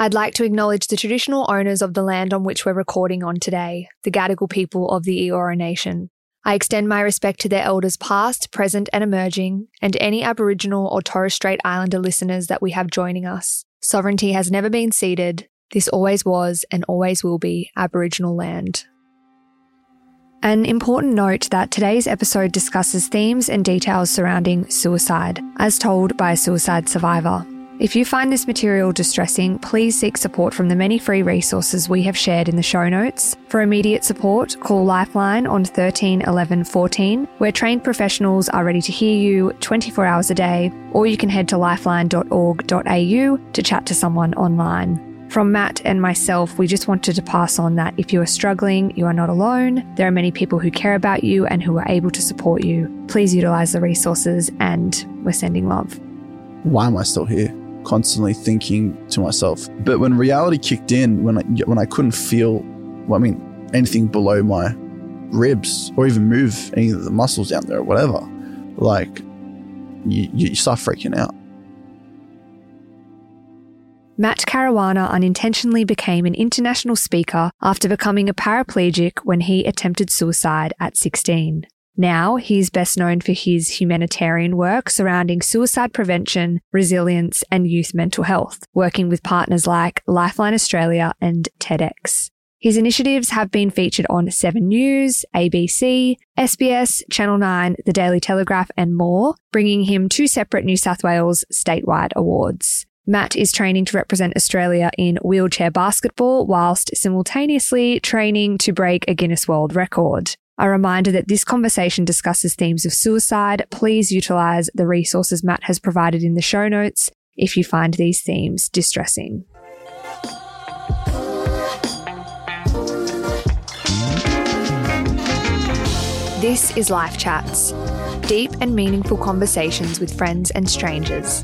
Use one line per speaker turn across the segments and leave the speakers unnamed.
I'd like to acknowledge the traditional owners of the land on which we're recording on today, the Gadigal people of the Eora Nation. I extend my respect to their elders past, present, and emerging, and any Aboriginal or Torres Strait Islander listeners that we have joining us. Sovereignty has never been ceded. This always was and always will be Aboriginal land. An important note that today's episode discusses themes and details surrounding suicide, as told by a suicide survivor. If you find this material distressing, please seek support from the many free resources we have shared in the show notes. For immediate support, call Lifeline on 13 11 14, where trained professionals are ready to hear you 24 hours a day, or you can head to lifeline.org.au to chat to someone online. From Matt and myself, we just wanted to pass on that if you are struggling, you are not alone. There are many people who care about you and who are able to support you. Please utilize the resources, and we're sending love.
Why am I still here? Constantly thinking to myself. But when reality kicked in, when I, when I couldn't feel, well, I mean, anything below my ribs or even move any of the muscles down there or whatever, like you, you start freaking out.
Matt Caruana unintentionally became an international speaker after becoming a paraplegic when he attempted suicide at 16. Now, he's best known for his humanitarian work surrounding suicide prevention, resilience, and youth mental health, working with partners like Lifeline Australia and TEDx. His initiatives have been featured on 7 News, ABC, SBS, Channel 9, The Daily Telegraph, and more, bringing him two separate New South Wales statewide awards. Matt is training to represent Australia in wheelchair basketball whilst simultaneously training to break a Guinness World Record. A reminder that this conversation discusses themes of suicide. Please utilize the resources Matt has provided in the show notes if you find these themes distressing. This is Life Chats, deep and meaningful conversations with friends and strangers.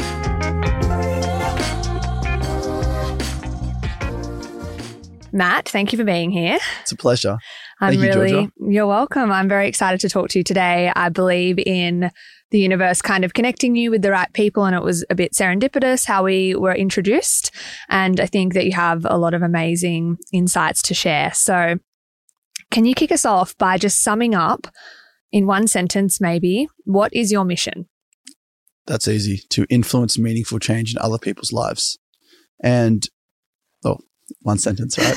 Matt, thank you for being here.
It's a pleasure.
I'm
Thank you,
really,
Georgia.
you're welcome. I'm very excited to talk to you today. I believe in the universe kind of connecting you with the right people, and it was a bit serendipitous how we were introduced. And I think that you have a lot of amazing insights to share. So, can you kick us off by just summing up in one sentence, maybe, what is your mission?
That's easy to influence meaningful change in other people's lives. And, oh, one sentence, right?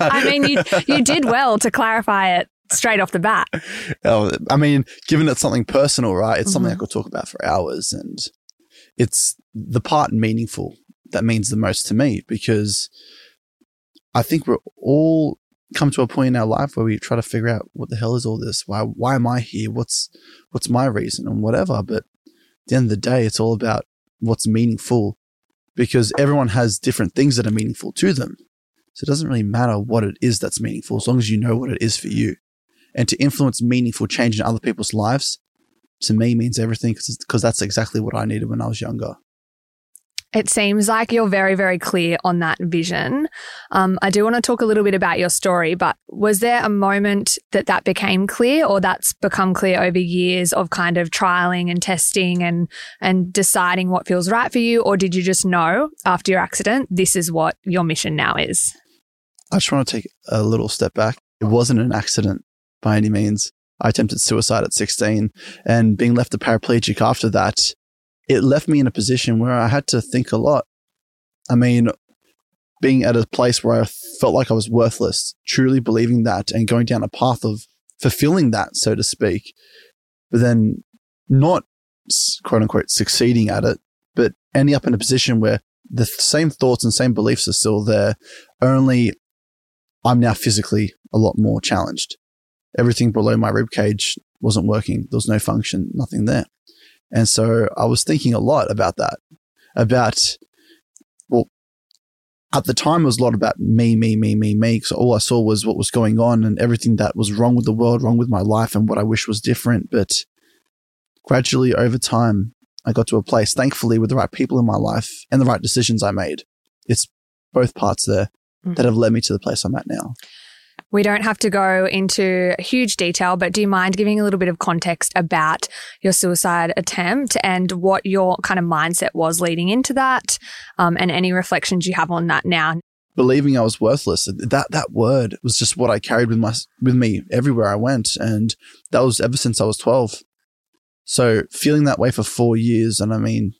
I mean, you, you did well to clarify it straight off the bat.
Oh, I mean, given it's something personal, right? It's something I
Mhm.
could talk about for hours. And it's the part meaningful that means the most to me because I think we're all come to a point in our life where we try to figure out what the hell is all this? Why, why am I here? What's, what's my reason and whatever. But at the end of the day, it's all about what's meaningful because everyone has different things that are meaningful to them. So it doesn't really matter what it is that's meaningful as long as you know what it is for you and to influence meaningful change in other people's lives to me means everything because that's exactly what I needed when I was younger.
It seems like you're very, very clear on that vision. Um, I do want to talk a little bit about your story, but was there a moment that that became clear, or that's become clear over years of kind of trialing and testing and and deciding what feels right for you, or did you just know after your accident this is what your mission now is?
I just want to take a little step back. It wasn't an accident by any means. I attempted suicide at 16 and being left a paraplegic after that, it left me in a position where I had to think a lot. I mean, being at a place where I felt like I was worthless, truly believing that and going down a path of fulfilling that, so to speak, but then not quote unquote succeeding at it, but ending up in a position where the same thoughts and same beliefs are still there, only I'm now physically a lot more challenged. Everything below my rib cage wasn't working. There was no function, nothing there. And so I was thinking a lot about that, about, well, at the time it was a lot about me, me, me, me, me. So all I saw was what was going on and everything that was wrong with the world, wrong with my life and what I wish was different. But gradually over time, I got to a place, thankfully, with the right people in my life and the right decisions I made. It's both parts there mm. that have led me to the place I'm at now.
We don't have to go into huge detail, but do you mind giving a little bit of context about your suicide attempt and what your kind of mindset was leading into that, um, and any reflections you have on that now?
Believing I was worthless. That that word was just what I carried with my with me everywhere I went, and that was ever since I was twelve. So feeling that way for four years, and I mean,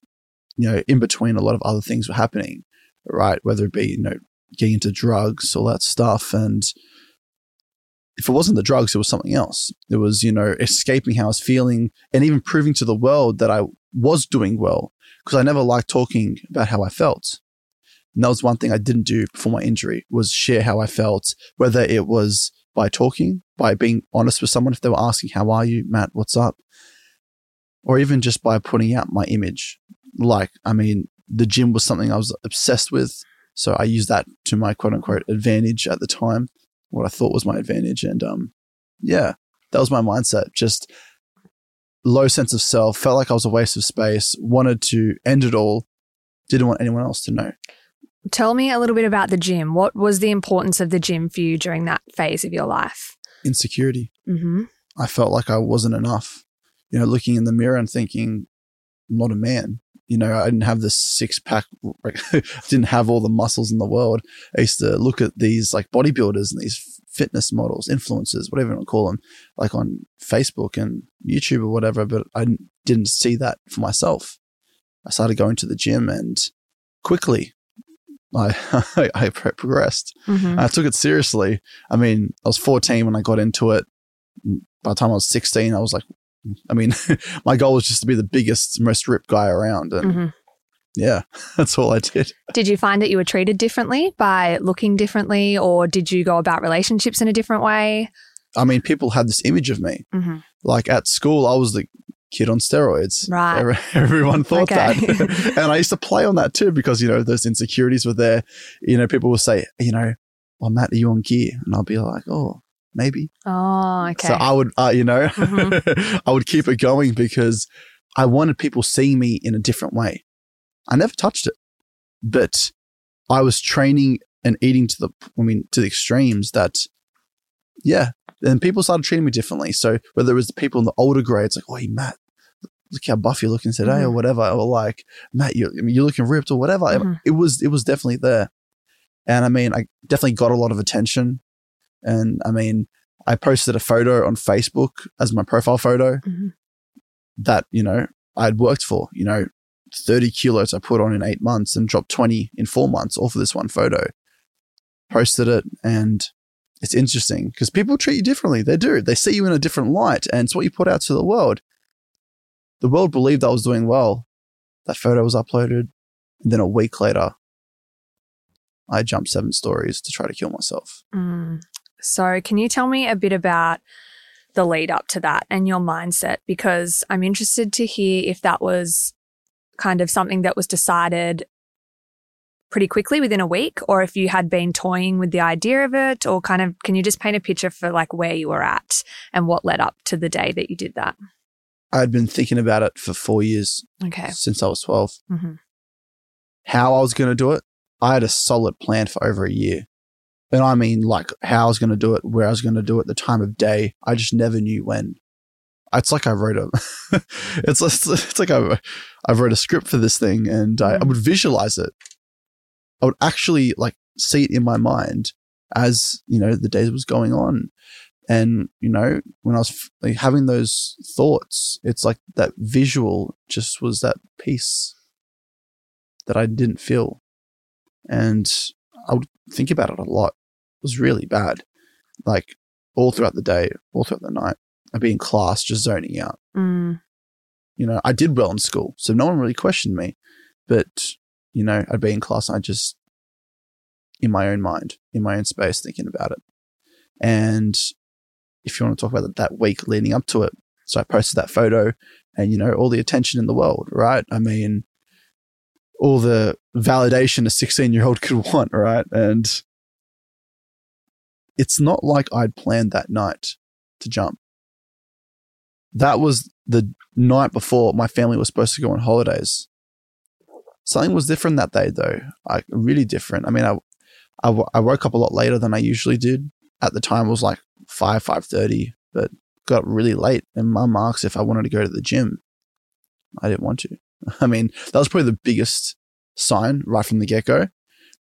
you know, in between a lot of other things were happening, right? Whether it be you know getting into drugs, all that stuff, and if it wasn't the drugs, it was something else. It was, you know, escaping how I was feeling and even proving to the world that I was doing well because I never liked talking about how I felt. And that was one thing I didn't do before my injury was share how I felt, whether it was by talking, by being honest with someone if they were asking, how are you, Matt, what's up? Or even just by putting out my image. Like, I mean, the gym was something I was obsessed with. So I used that to my quote unquote advantage at the time what I thought was my advantage. And um, yeah, that was my mindset. Just low sense of self, felt like I was a waste of space, wanted to end it all, didn't want anyone else to know.
Tell me a little bit about the gym. What was the importance of the gym for you during that phase of your life?
Insecurity.
Mm-hmm.
I felt like I wasn't enough. You know, looking in the mirror and thinking, I'm not a man. You know, I didn't have the six pack, didn't have all the muscles in the world. I used to look at these like bodybuilders and these fitness models, influencers, whatever you want to call them, like on Facebook and YouTube or whatever, but I didn't see that for myself. I started going to the gym and quickly I, I progressed.
Mm-hmm.
I took it seriously. I mean, I was 14 when I got into it. By the time I was 16, I was like, I mean, my goal was just to be the biggest, most ripped guy around. And
Mm-hmm.
yeah, that's all I did.
Did you find that you were treated differently by looking differently, or did you go about relationships in a different way?
I mean, people had this image of me.
Mm-hmm.
Like at school, I was the kid on steroids.
Right.
Every- Everyone thought
Okay.
that. and I used to play on that too because, you know, those insecurities were there. You know, people will say, you know, well, Matt, are you on gear? And I'll be like, oh, maybe.
Oh, okay.
So I would, uh, you know,
Mhm.
I would keep it going because I wanted people seeing me in a different way. I never touched it, but I was training and eating to the, I mean, to the extremes that, yeah. And people started treating me differently. So whether it was the people in the older grades, like, oh, Matt, look how buff you're looking today, or
Mhm.
whatever, or like, Matt, you, I mean, you're looking ripped, or whatever.
Mhm.
It was, it was definitely there. And I mean, I definitely got a lot of attention. And I mean, I posted a photo on Facebook as my profile photo
Mhm.
that, you know, I'd worked for, you know, 30 kilos I put on in eight months and dropped 20 in four months, all for this one photo. Posted it and it's interesting because people treat you differently. They do. They see you in a different light and it's what you put out to the world. The world believed I was doing well. That photo was uploaded. And then a week later, I jumped seven stories to try to kill myself.
Mm. So, can you tell me a bit about the lead up to that and your mindset? Because I'm interested to hear if that was kind of something that was decided pretty quickly within a week, or if you had been toying with the idea of it, or kind of can you just paint a picture for like where you were at and what led up to the day that you did that?
I'd been thinking about it for four years
Okay.
since I was 12.
hmm
how I was going to do it, I had a solid plan for over a year. And I mean, like how I was going to do it, where I was going to do it, the time of day. I just never knew when. It's like I wrote a, it's, it's, it's like I, I wrote a script for this thing and I, I mm-hmm. would visualize it. I would actually like see it in my mind as, you know, the days was going on. And, you know, when I was f- like, having those thoughts, it's like that visual just was that peace that I didn't feel. And I would think about it a lot. Was really bad. Like all throughout the day, all throughout the night. I'd be in class just zoning out.
Mm.
You know, I did well in school, so no one really questioned me. But, you know, I'd be in class and I just in my own mind, in my own space, thinking about it. And if you want to talk about that week leading up to it, so I posted that photo and, you know, all the attention in the world, right? I mean, all the validation a 16 year old could want, right? And it's not like I'd planned that night to jump. That was the night before my family was supposed to go on holidays. Something was different that day, though. Like really different. I mean, I, I, I woke up a lot later than I usually did. at the time it was like five five thirty, but got really late, and mum asked if I wanted to go to the gym. I didn't want to. I mean, that was probably the biggest sign right from the get go.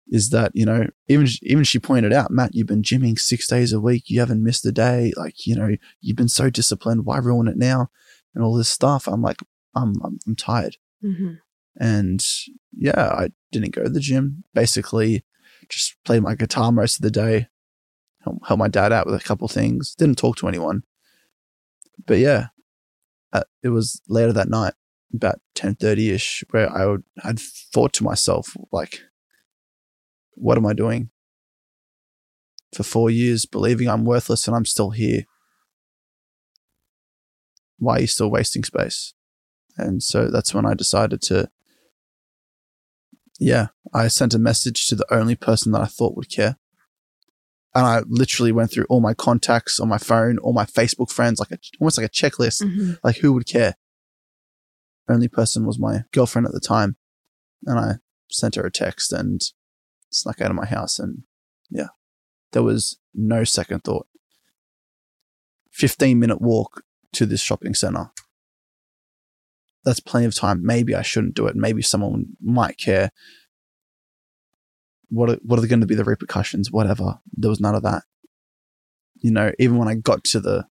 Is that you know even even she pointed out, Matt, you've been gymming six days a week. You haven't missed a day. Like you know you've been so disciplined. Why ruin it now? And all this stuff. I'm like I'm I'm, I'm tired.
Mm-hmm.
And yeah, I didn't go to the gym. Basically, just played my guitar most of the day. Help, help my dad out with a couple things. Didn't talk to anyone. But yeah, uh, it was later that night, about ten thirty ish, where I would, had thought to myself, like, what am I doing? For four years, believing I'm worthless and I'm still here. Why are you still wasting space? And so that's when I decided to yeah, I sent a message to the only person that I thought would care. And I literally went through all my contacts on my phone, all my Facebook friends, like a, almost like a checklist,
Mm-hmm.
like who would care. Only person was my girlfriend at the time. And I sent her a text and snuck out of my house. And yeah, there was no second thought. 15 minute walk to this shopping center. That's plenty of time. Maybe I shouldn't do it. Maybe someone might care. What are, what are going to be the repercussions? Whatever. There was none of that. You know, even when I got to the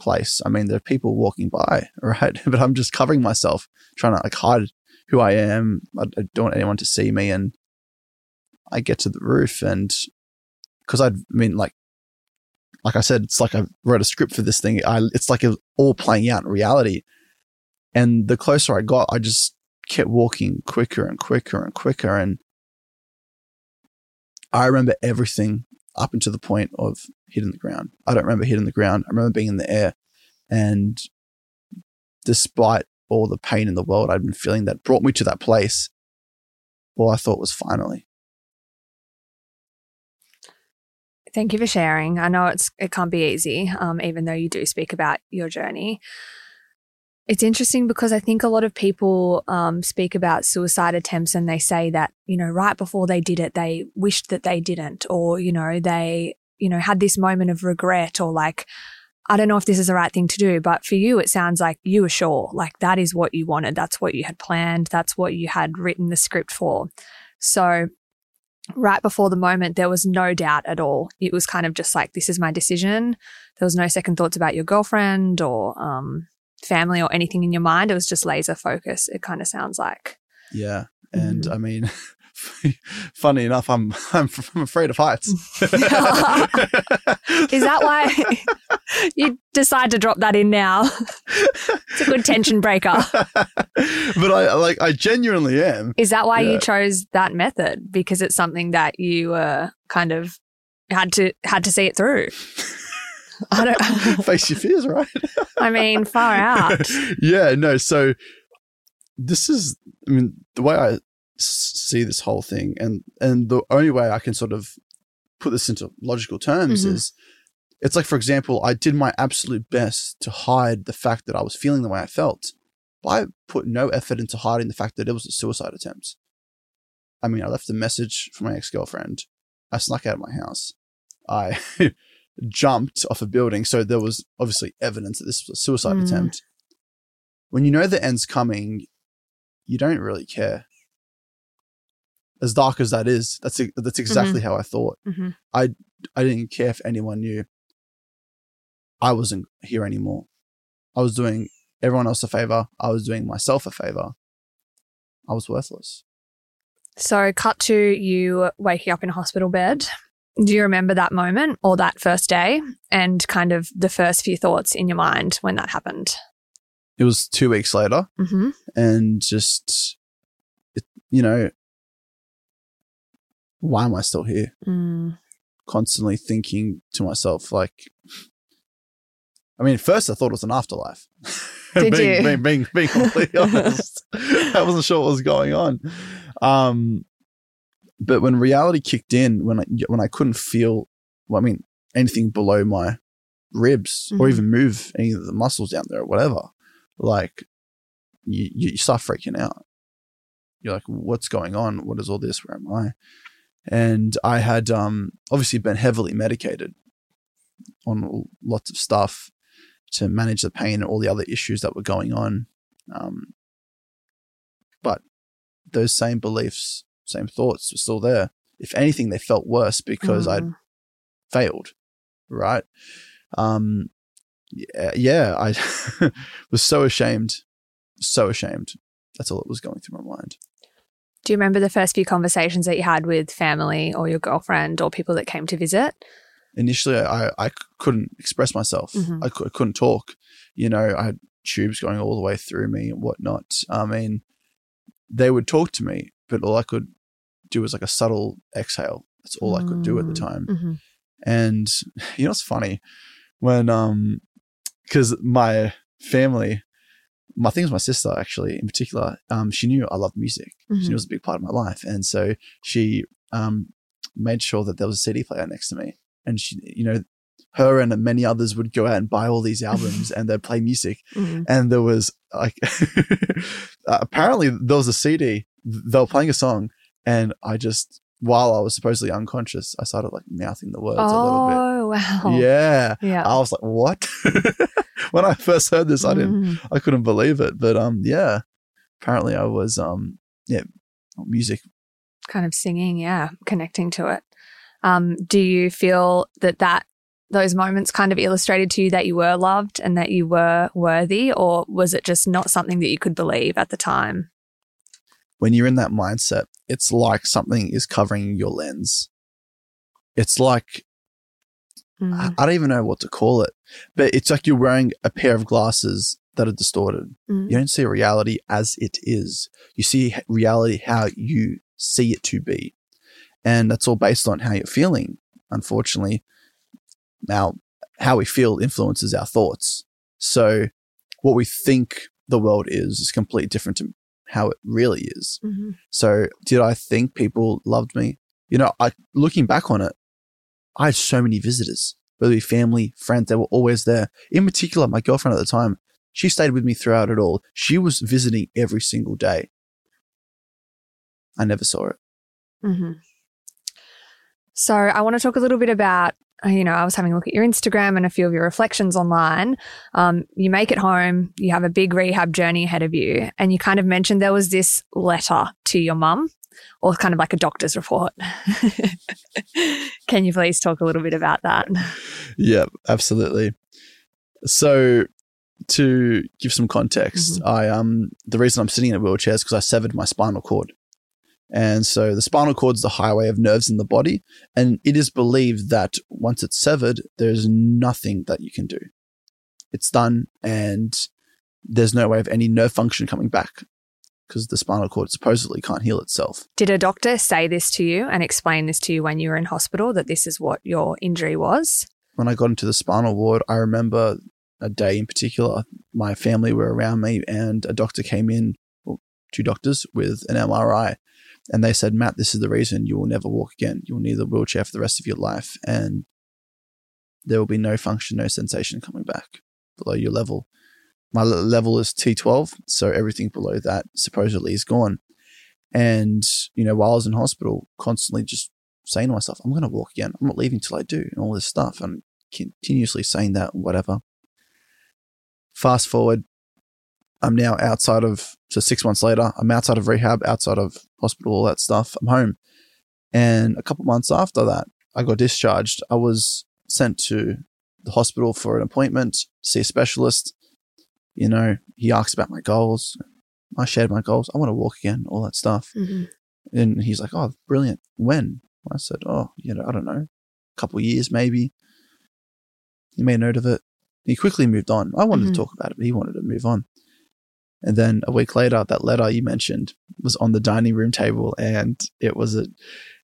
place, I mean, there are people walking by, right? But I'm just covering myself, trying to like hide who I am. I, I don't want anyone to see me. And I get to the roof and because I mean, like, like I said, it's like I wrote a script for this thing. I, it's like it all playing out in reality. And the closer I got, I just kept walking quicker and quicker and quicker. And I remember everything up until the point of hitting the ground. I don't remember hitting the ground. I remember being in the air. And despite all the pain in the world I'd been feeling that brought me to that place, all I thought was finally.
Thank you for sharing. I know it's it can't be easy, um, even though you do speak about your journey. It's interesting because I think a lot of people um, speak about suicide attempts and they say that you know right before they did it, they wished that they didn't, or you know they you know had this moment of regret, or like I don't know if this is the right thing to do. But for you, it sounds like you were sure, like that is what you wanted, that's what you had planned, that's what you had written the script for. So right before the moment, there was no doubt at all. It was kind of just like, this is my decision. There was no second thoughts about your girlfriend or um, family or anything in your mind. It was just laser focus. It kind of sounds like.
Yeah. And I mean, funny enough, I'm, I'm I'm afraid of heights.
Is that why you decide to drop that in now? it's a good tension breaker.
but I like I genuinely am.
Is that why
Yeah.
you chose that method? Because it's something that you uh, kind of had to had to see it through. I don't.
Face your fears, right?
I mean, far out.
yeah, no. So this is, I mean, the way I see this whole thing, and and the only way I can sort of put this into logical terms
Mhm.
is, it's like, for example, I did my absolute best to hide the fact that I was feeling the way I felt. But I put no effort into hiding the fact that it was a suicide attempt. I mean, I left a message for my ex girlfriend. I snuck out of my house. I jumped off a building. So there was obviously evidence that this was a suicide
Mm.
attempt. When you know the end's coming, you don't really care. As dark as that is, that's that's exactly how I thought.
hmm
I didn't care if anyone knew. I wasn't here anymore. I was doing everyone else a favor. I was doing myself a favor. I was worthless.
So, cut to you waking up in a hospital bed. Do you remember that moment or that first day and kind of the first few thoughts in your mind when that happened?
It was two weeks later,
hmm
and just, it, you know, why am I still here?
Mm.
Constantly thinking to myself, like, I mean, first I thought it was an afterlife.
Did
being,
you?
Being, being, being completely honest, I wasn't sure what was going on. Um, but when reality kicked in, when I when I couldn't feel, well, I mean, anything below my ribs or
Mhm.
even move any of the muscles down there or whatever, like you, you start freaking out. You're like, what's going on? What is all this? Where am I? And I had um, obviously been heavily medicated on lots of stuff to manage the pain and all the other issues that were going on. Um, but those same beliefs, same thoughts were still there. If anything, they felt worse because I'd
Mm.
failed, right? Um, yeah, yeah, I was so ashamed, so ashamed. That's all that was going through my mind.
Do you remember the first few conversations that you had with family or your girlfriend or people that came to visit?
Initially, I, I couldn't express myself.
Mhm.
I, I couldn't talk. You know, I had tubes going all the way through me and whatnot. I mean, they would talk to me, but all I could do was like a subtle exhale. That's all I could do at the
Mm.
time.
Mhm.
And you know it's funny? When um because my family, my thing was my sister actually in particular, um, she knew I loved music. She knew it was a big part of my life. And so she um made sure that there was a CD player next to me. And she you know, her and many others would go out and buy all these albums and they'd play music.
Mhm.
And there was like uh, apparently there was a CD. They were playing a song and I just while I was supposedly unconscious, I started like mouthing the words a little bit.
Oh, wow.
Yeah.
Yeah.
I was like, what? when I first heard this, I didn't,
Mm.
I couldn't believe it. But, um, yeah, apparently I was, um, yeah, music.
kind of singing, yeah, connecting to it. Um, do you feel that that those moments kind of illustrated to you that you were loved and that you were worthy, or was it just not something that you could believe at the time?
When you're in that mindset, it's like something is covering your lens. It's like, I,
Mm.
I don't even know what to call it, but it's like you're wearing a pair of glasses that are distorted.
Mm.
You don't see reality as it is. You see reality how you see it to be. And that's all based on how you're feeling. Unfortunately, now how we feel influences our thoughts. So what we think the world is is completely different to how it really is.
Mhm.
So did I think people loved me? You know, I looking back on it, I had so many visitors, whether it be family, friends, they were always there. In particular, my girlfriend at the time, she stayed with me throughout it all. She was visiting every single day. I never saw it.
hmm So I want to talk a little bit about, you know, I was having a look at your Instagram and a few of your reflections online. Um, you make it home, you have a big rehab journey ahead of you, and you kind of mentioned there was this letter to your mum, or kind of like a doctor's report. Can you please talk a little bit about that?
Yeah, absolutely. So to give some context, I um the reason I'm sitting in a wheelchair is because I severed my spinal cord. And so the spinal cord is the highway of nerves in the body, and it is believed that once it's severed, there's nothing that you can do. It's done, and there's no way of any nerve function coming back because the spinal cord supposedly can't heal itself.
Did a doctor say this to you and explain this to you when you were in hospital that this is what your injury was?
when I got into the spinal ward, I remember a day in particular, my family were around me and a doctor came in, well, two doctors with an MRI. And they said, Matt, this is the reason you will never walk again. You'll need a wheelchair for the rest of your life. And there will be no function, no sensation coming back below your level. My level is T12. So everything below that supposedly is gone. And, you know, while I was in hospital, constantly just saying to myself, I'm going to walk again. I'm not leaving till I do, and all this stuff. And continuously saying that, whatever. Fast forward, I'm now outside of, so six months later, I'm outside of rehab, outside of hospital, all that stuff. I'm home. And a couple months after that, I got discharged. I was sent to the hospital for an appointment to see a specialist. You know, he asked about my goals. I shared my goals. I want to walk again, all that stuff.
Mm-hmm.
And he's like, "Oh, brilliant. When?" I said, "Oh, you know, I don't know, a couple of years maybe." He made note of it. He quickly moved on. I wanted
Mhm.
to talk about it, but he wanted to move on. And then a week later, that letter you mentioned was on the dining room table, and it was a,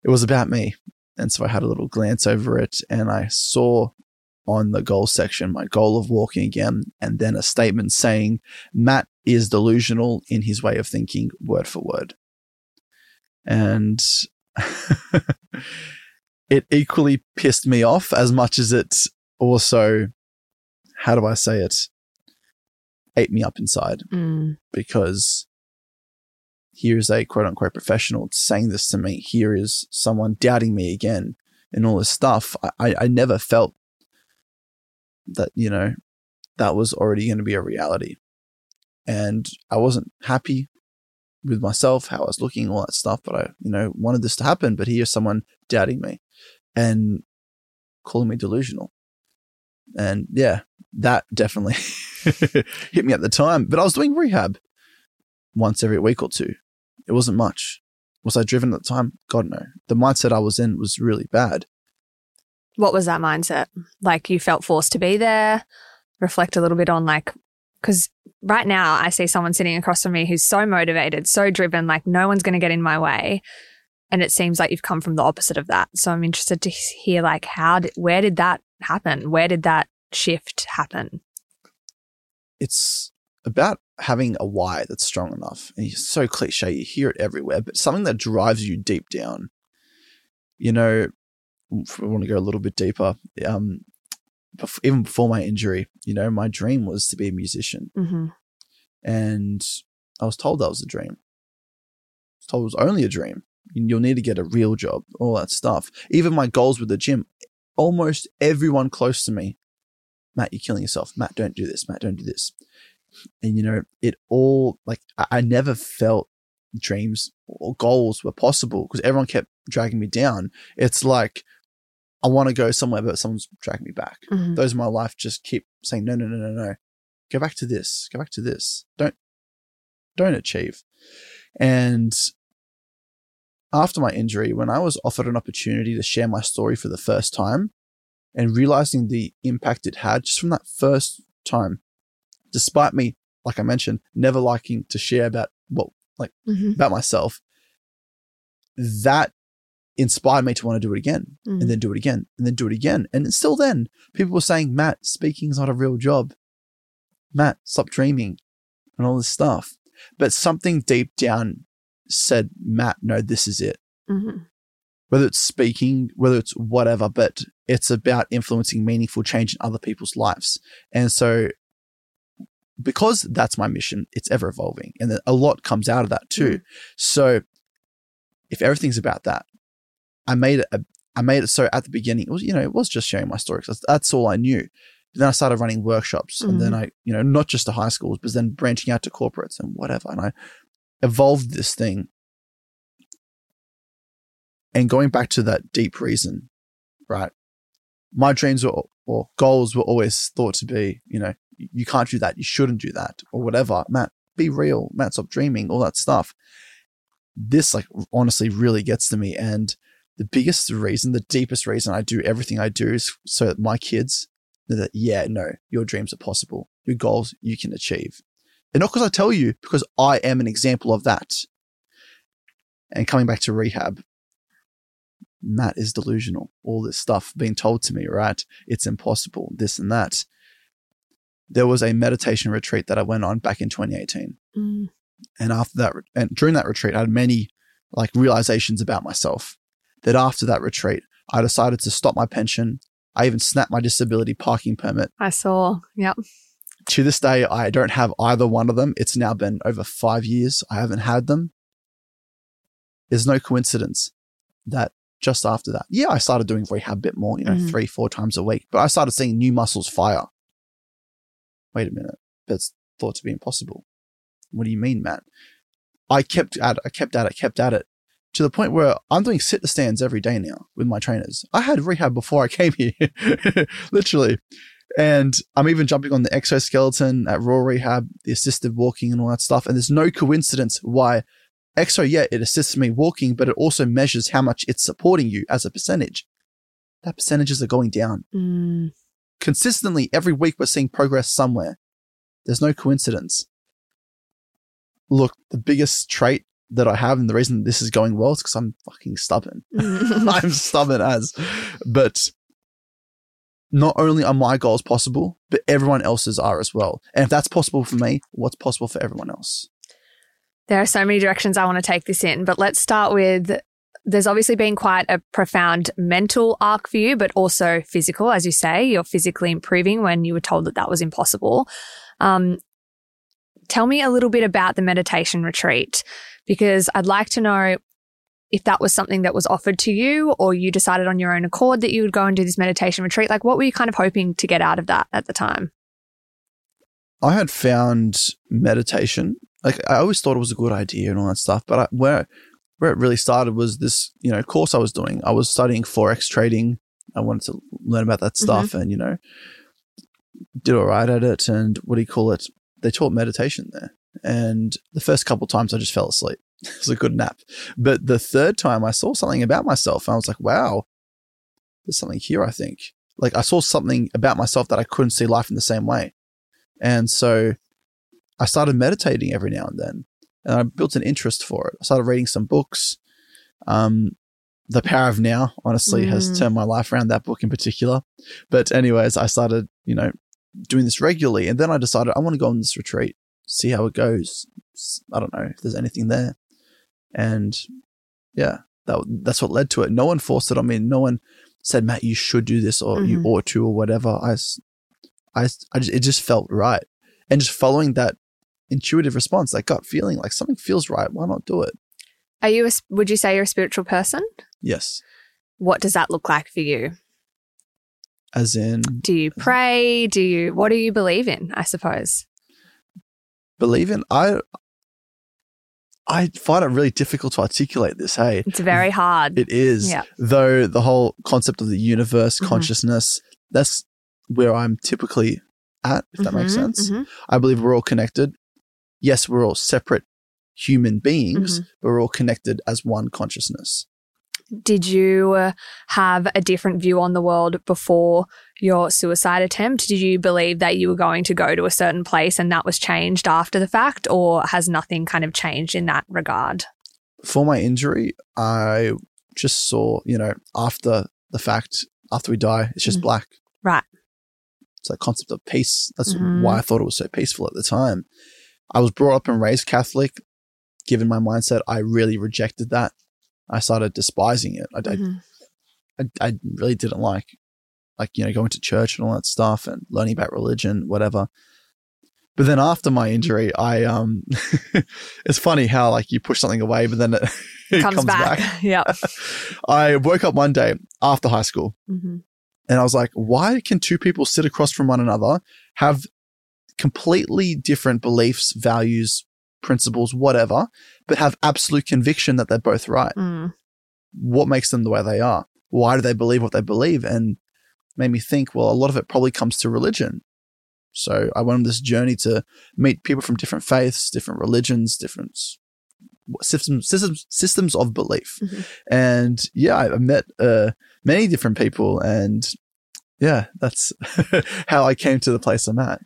it was about me. And so I had a little glance over it, and I saw on the goal section my goal of walking again, and then a statement saying Matt is delusional in his way of thinking, word for word. And it equally pissed me off as much as it also, how do I say it, ate me up inside
Mm.
because here is a quote unquote professional saying this to me. Here is someone doubting me again and all this stuff. I, I, I never felt that, you know, that was already going to be a reality. And I wasn't happy with myself, how I was looking, all that stuff. But I, you know, wanted this to happen. But here's someone doubting me and calling me delusional. And yeah, that definitely hit me at the time. But I was doing rehab once every week or two. It wasn't much. Was I driven at the time? God, no. The mindset I was in was really bad.
What was that mindset? Like you felt forced to be there? Reflect a little bit on like, because right now I see someone sitting across from me who's so motivated, so driven, like no one's going to get in my way. And it seems like you've come from the opposite of that. So I'm interested to hear like how did, where did that happen? Where did that shift happen?
It's about having a why that's strong enough. And it's so cliche, you hear it everywhere, but something that drives you deep down. You know, if we want to go a little bit deeper, um, even before my injury, you know, my dream was to be a musician.
Mm-hmm.
And I was told that was a dream. I was told it was only a dream. You'll need to get a real job, all that stuff. Even my goals with the gym, almost everyone close to me, Matt, you're killing yourself. Matt, don't do this. Matt, don't do this and you know it all like I, I never felt dreams or goals were possible because everyone kept dragging me down. It's like I want to go somewhere, but someone's dragging me back.
Mm-hmm.
Those in my life just keep saying, no, no, no, no, no. Go back to this. Go back to this. Don't, don't achieve. And after my injury, when I was offered an opportunity to share my story for the first time and realizing the impact it had just from that first time, despite me, like I mentioned, never liking to share about what, like,
mm-hmm.
about myself, that inspired me to want to do it again
mm.
and then do it again and then do it again. And still then, people were saying, Matt, speaking is not a real job. Matt, stop dreaming and all this stuff. But something deep down said, Matt, no, this is it.
Mm-hmm.
Whether it's speaking, whether it's whatever, but it's about influencing meaningful change in other people's lives. And so because that's my mission, it's ever evolving. And a lot comes out of that too. Mm. So if everything's about that, I made it, a, I made it so at the beginning, it was, you know, it was just sharing my story because that's all I knew. But then I started running workshops mm. and then mm-hmm. I, you know, not just to high schools, but then branching out to corporates and whatever. And I evolved this thing. And going back to that deep reason, right? My dreams were, or goals were always thought to be, you know, you can't do that. You shouldn't do that or whatever. Matt, be real. Matt, stop dreaming, all that stuff. This, like, honestly really gets to me. And the biggest reason, the deepest reason I do everything I do is so that my kids know that, yeah, no, your dreams are possible. Your goals you can achieve. And not because I tell you, because I am an example of that. And coming back to rehab, Matt is delusional. All this stuff being told to me, right? It's impossible, this and that there was a meditation retreat that I went on back in 2018.
Mm.
And after that, and during that retreat, I had many like realizations about myself. That after that retreat, I decided to stop my pension. I even snapped my disability parking permit.
I saw. Yep.
To this day, I don't have either one of them. It's now been over five years. I haven't had them. There's no coincidence that just after that, yeah, I started doing rehab a bit more, you know, mm-hmm. three, four times a week, but I started seeing new muscles fire wait a minute, that's thought to be impossible. What do you mean, Matt? I kept at it, I kept at it, kept at it to the point where I'm doing sit to stands every day now with my trainers. I had rehab before I came here, literally. And I'm even jumping on the exoskeleton at Raw Rehab, the assisted walking and all that stuff. And there's no coincidence why Exo, yeah, it assists me walking, but it also measures how much it's supporting you as a percentage. That percentages are going down.
Mm
consistently every week we're seeing progress somewhere. There's no coincidence. Look, the biggest trait that I have and the reason this is going well is because I'm fucking stubborn. I'm stubborn as. But not only are my goals possible, but everyone else's are as well. And if that's possible for me, what's possible for everyone else?
There are so many directions I want to take this in, but let's start with there's obviously been quite a profound mental arc for you, but also physical. As you say, you're physically improving when you were told that that was impossible. Um, tell me a little bit about the meditation retreat because I'd like to know if that was something that was offered to you or you decided on your own accord that you would go and do this meditation retreat. Like, what were you kind of hoping to get out of that at the time?
I had found meditation. Like, I always thought it was a good idea and all that stuff, but I, where where it really started was this, you know, course I was doing. I was studying forex trading. I wanted to learn about that stuff, mm-hmm. and you know, did all right at it. And what do you call it? They taught meditation there, and the first couple times I just fell asleep. it was a good nap. But the third time I saw something about myself and I was like, wow, there's something here, I think. Like I saw something about myself that I couldn't see life in the same way. And so I started meditating every now and then and I built an interest for it. I started reading some books. Um, the Power of Now, honestly, mm. has turned my life around, that book in particular. But, anyways, I started, you know, doing this regularly. And then I decided I want to go on this retreat, see how it goes. I don't know if there's anything there. And yeah, that, that's what led to it. No one forced it on me. No one said, Matt, you should do this or mm-hmm. you ought to or whatever. I, I, I just, it just felt right. And just following that intuitive response, that gut feeling, like something feels right. Why not do it?
Are you, a, would you say you're a spiritual person?
Yes.
What does that look like for you?
As in?
Do you pray? Do you, what do you believe in, I suppose?
Believe in? I, I find it really difficult to articulate this. Hey,
it's very hard.
It is. Yeah. Though the whole concept of the universe, mm-hmm. consciousness, that's where I'm typically at, if that mm-hmm, makes sense. Mm-hmm. I believe we're all connected. Yes, we're all separate human beings, mm-hmm. but we're all connected as one consciousness.
Did you uh, have a different view on the world before your suicide attempt? Did you believe that you were going to go to a certain place and that was changed after the fact, or has nothing kind of changed in that regard?
For my injury, I just saw, you know, after the fact, after we die, it's just mm black.
Right.
It's that concept of peace. That's mm-hmm. why I thought it was so peaceful at the time. I was brought up and raised Catholic. Given my mindset, I really rejected that. I started despising it. I, mm-hmm. I, I really didn't like, like you know, going to church and all that stuff and learning about religion, whatever. But then after my injury, I um, it's funny how like you push something away, but then it, it comes, comes, back. back.
yeah.
I woke up one day after high school,
mm-hmm.
and I was like, "Why can two people sit across from one another, have completely different beliefs, values, principles, whatever, but have absolute conviction that they're both right.
Mm.
What makes them the way they are? Why do they believe what they believe? And made me think, well, a lot of it probably comes to religion. So I went on this journey to meet people from different faiths, different religions, different systems systems systems of belief.
Mm-hmm.
And yeah, I met uh, many different people, and yeah, that's how I came to the place I'm at.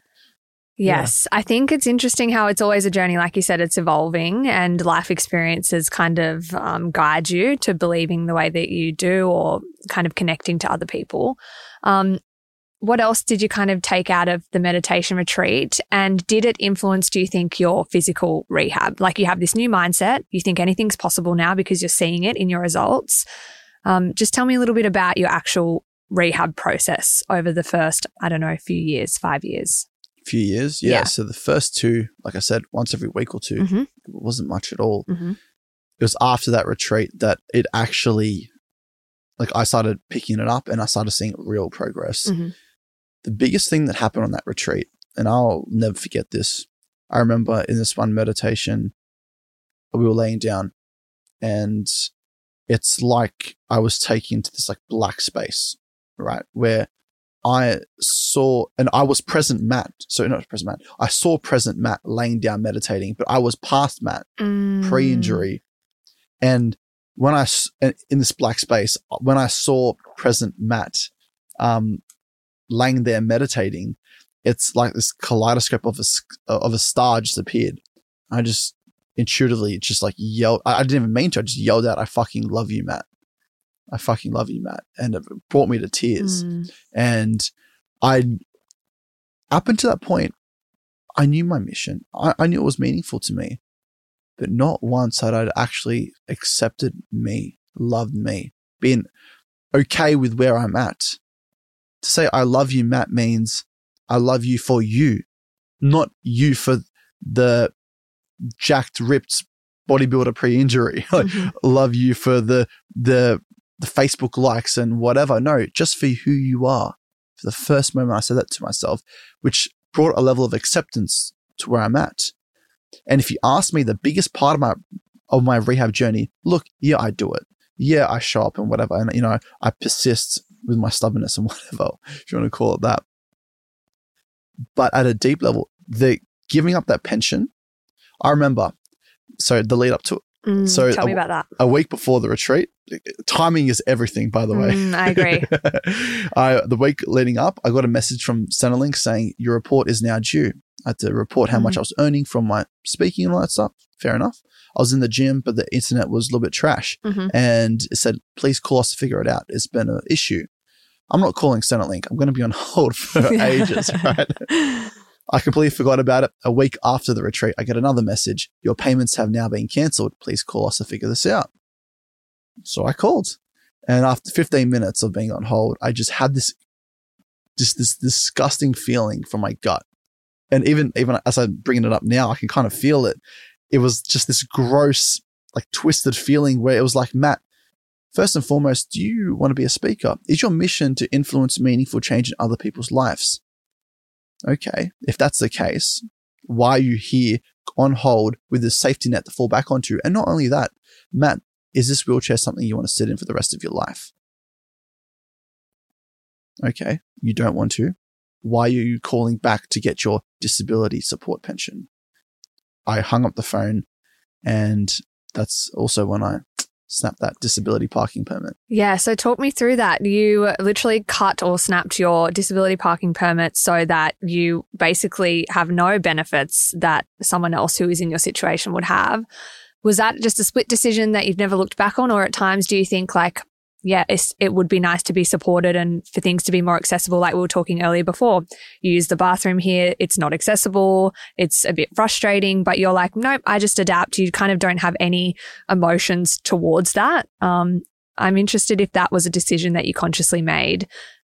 Yes. Yeah. I think it's interesting how it's always a journey. Like you said, it's evolving and life experiences kind of um, guide you to believing the way that you do or kind of connecting to other people. Um, what else did you kind of take out of the meditation retreat? And did it influence, do you think, your physical rehab? Like you have this new mindset, you think anything's possible now because you're seeing it in your results. Um, just tell me a little bit about your actual rehab process over the first, I don't know, few years, five years
few years. Yeah. yeah. So the first two, like I said, once every week or 2
mm-hmm.
it wasn't much at all.
Mm-hmm.
It was after that retreat that it actually, like, I started picking it up and I started seeing real progress.
Mm-hmm.
The biggest thing that happened on that retreat, and I'll never forget this. I remember in this one meditation, we were laying down and it's like I was taken into this like black space, right? Where I saw, and I was present Matt. So not present Matt. I saw present Matt laying down meditating, but I was past Matt
mm.
pre-injury. And when I in this black space, when I saw present Matt, um, laying there meditating, it's like this kaleidoscope of a of a star just appeared. I just intuitively just like yelled. I, I didn't even mean to. I just yelled out, "I fucking love you, Matt." I fucking love you, Matt. And it brought me to tears.
Mm.
And I, up until that point, I knew my mission. I, I knew it was meaningful to me. But not once had I actually accepted me, loved me, been okay with where I'm at. To say I love you, Matt, means I love you for you, not you for the jacked, ripped bodybuilder pre-injury. like,
Mhm.
love you for the the the Facebook likes and whatever. No, just for who you are. For the first moment I said that to myself, which brought a level of acceptance to where I'm at. And if you ask me the biggest part of my of my rehab journey, look, yeah, I do it. Yeah, I show up and whatever. And you know, I persist with my stubbornness and whatever, if you want to call it that. But at a deep level, the giving up that pension, I remember so the lead up to
Mm,
So,
tell me
uh,
about that.
a week before the retreat. Timing is everything, by the way.
Mm, I agree.
I, the week leading up, I got a message from Centrelink saying your report is now due. I had to report how much
Mm.
I was earning from my speaking and all that stuff. Fair enough. I was in the gym, but the internet was a little bit trash,
Mhm.
and it said, "Please call us to figure it out. It's been an issue." I'm not calling Centrelink. I'm going to be on hold for ages, right? I completely forgot about it. A week after the retreat, I get another message. Your payments have now been cancelled. Please call us to figure this out. So I called. And after 15 minutes of being on hold, I just had this, just this disgusting feeling from my gut. And even, even as I'm bringing it up now, I can kind of feel it. It was just this gross, like twisted feeling where it was like, Matt, first and foremost, do you want to be a speaker? Is your mission to influence meaningful change in other people's lives? Okay, if that's the case, why are you here on hold with this safety net to fall back onto? And not only that, Matt, is this wheelchair something you want to sit in for the rest of your life? Okay, you don't want to. Why are you calling back to get your disability support pension? I hung up the phone, and that's also when I snapped that disability parking permit.
Yeah, so talk me through that. You literally cut or snapped your disability parking permit so that you basically have no benefits that someone else who is in your situation would have. Was that just a split decision that you've never looked back on, or at times do you think like, yeah, it's, it would be nice to be supported and for things to be more accessible, like we were talking earlier before. You use the bathroom here, it's not accessible, it's a bit frustrating, but you're like, nope, I just adapt. You kind of don't have any emotions towards that. Um, I'm interested if that was a decision that you consciously made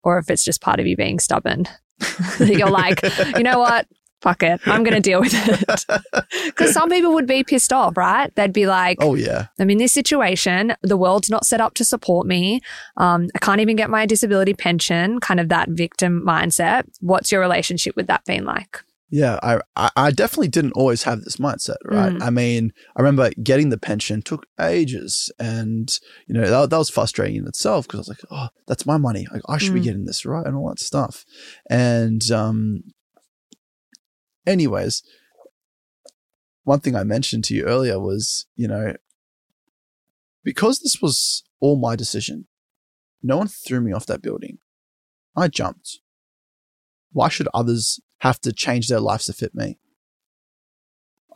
or if it's just part of you being stubborn. You're like, you know what? Fuck it. I'm going to deal with it. Because some people would be pissed off, right? They'd be like,
Oh, yeah.
I'm in this situation. The world's not set up to support me. Um, I can't even get my disability pension, kind of that victim mindset. What's your relationship with that been like?
Yeah, I, I definitely didn't always have this mindset, right?
Mm.
I mean, I remember getting the pension took ages, and you know that, that was frustrating in itself because I was like, oh, that's my money, like, I should be
Mm.
getting this right, and all that stuff. And um, anyways, one thing I mentioned to you earlier was, you know, because this was all my decision, no one threw me off that building. I jumped. Why should others have to change their lives to fit me?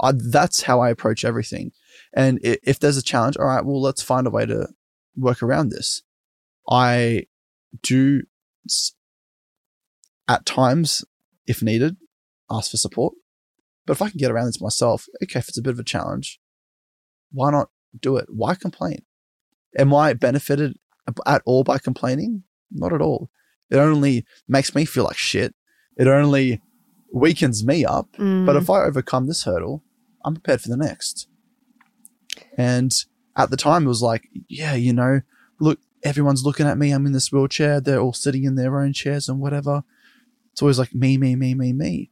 I, that's how I approach everything. And if there's a challenge, all right, well, let's find a way to work around this. I do, at times, if needed, ask for support. But if I can get around this myself, okay, if it's a bit of a challenge, why not do it? Why complain? Am I benefited at all by complaining? Not at all. It only makes me feel like shit. It only weakens me up. But
Mm.
if I overcome this hurdle, I'm prepared for the next. And at the time, it was like, yeah, you know, look, everyone's looking at me. I'm in this wheelchair. They're all sitting in their own chairs and whatever. It's always like me, me, me, me, me.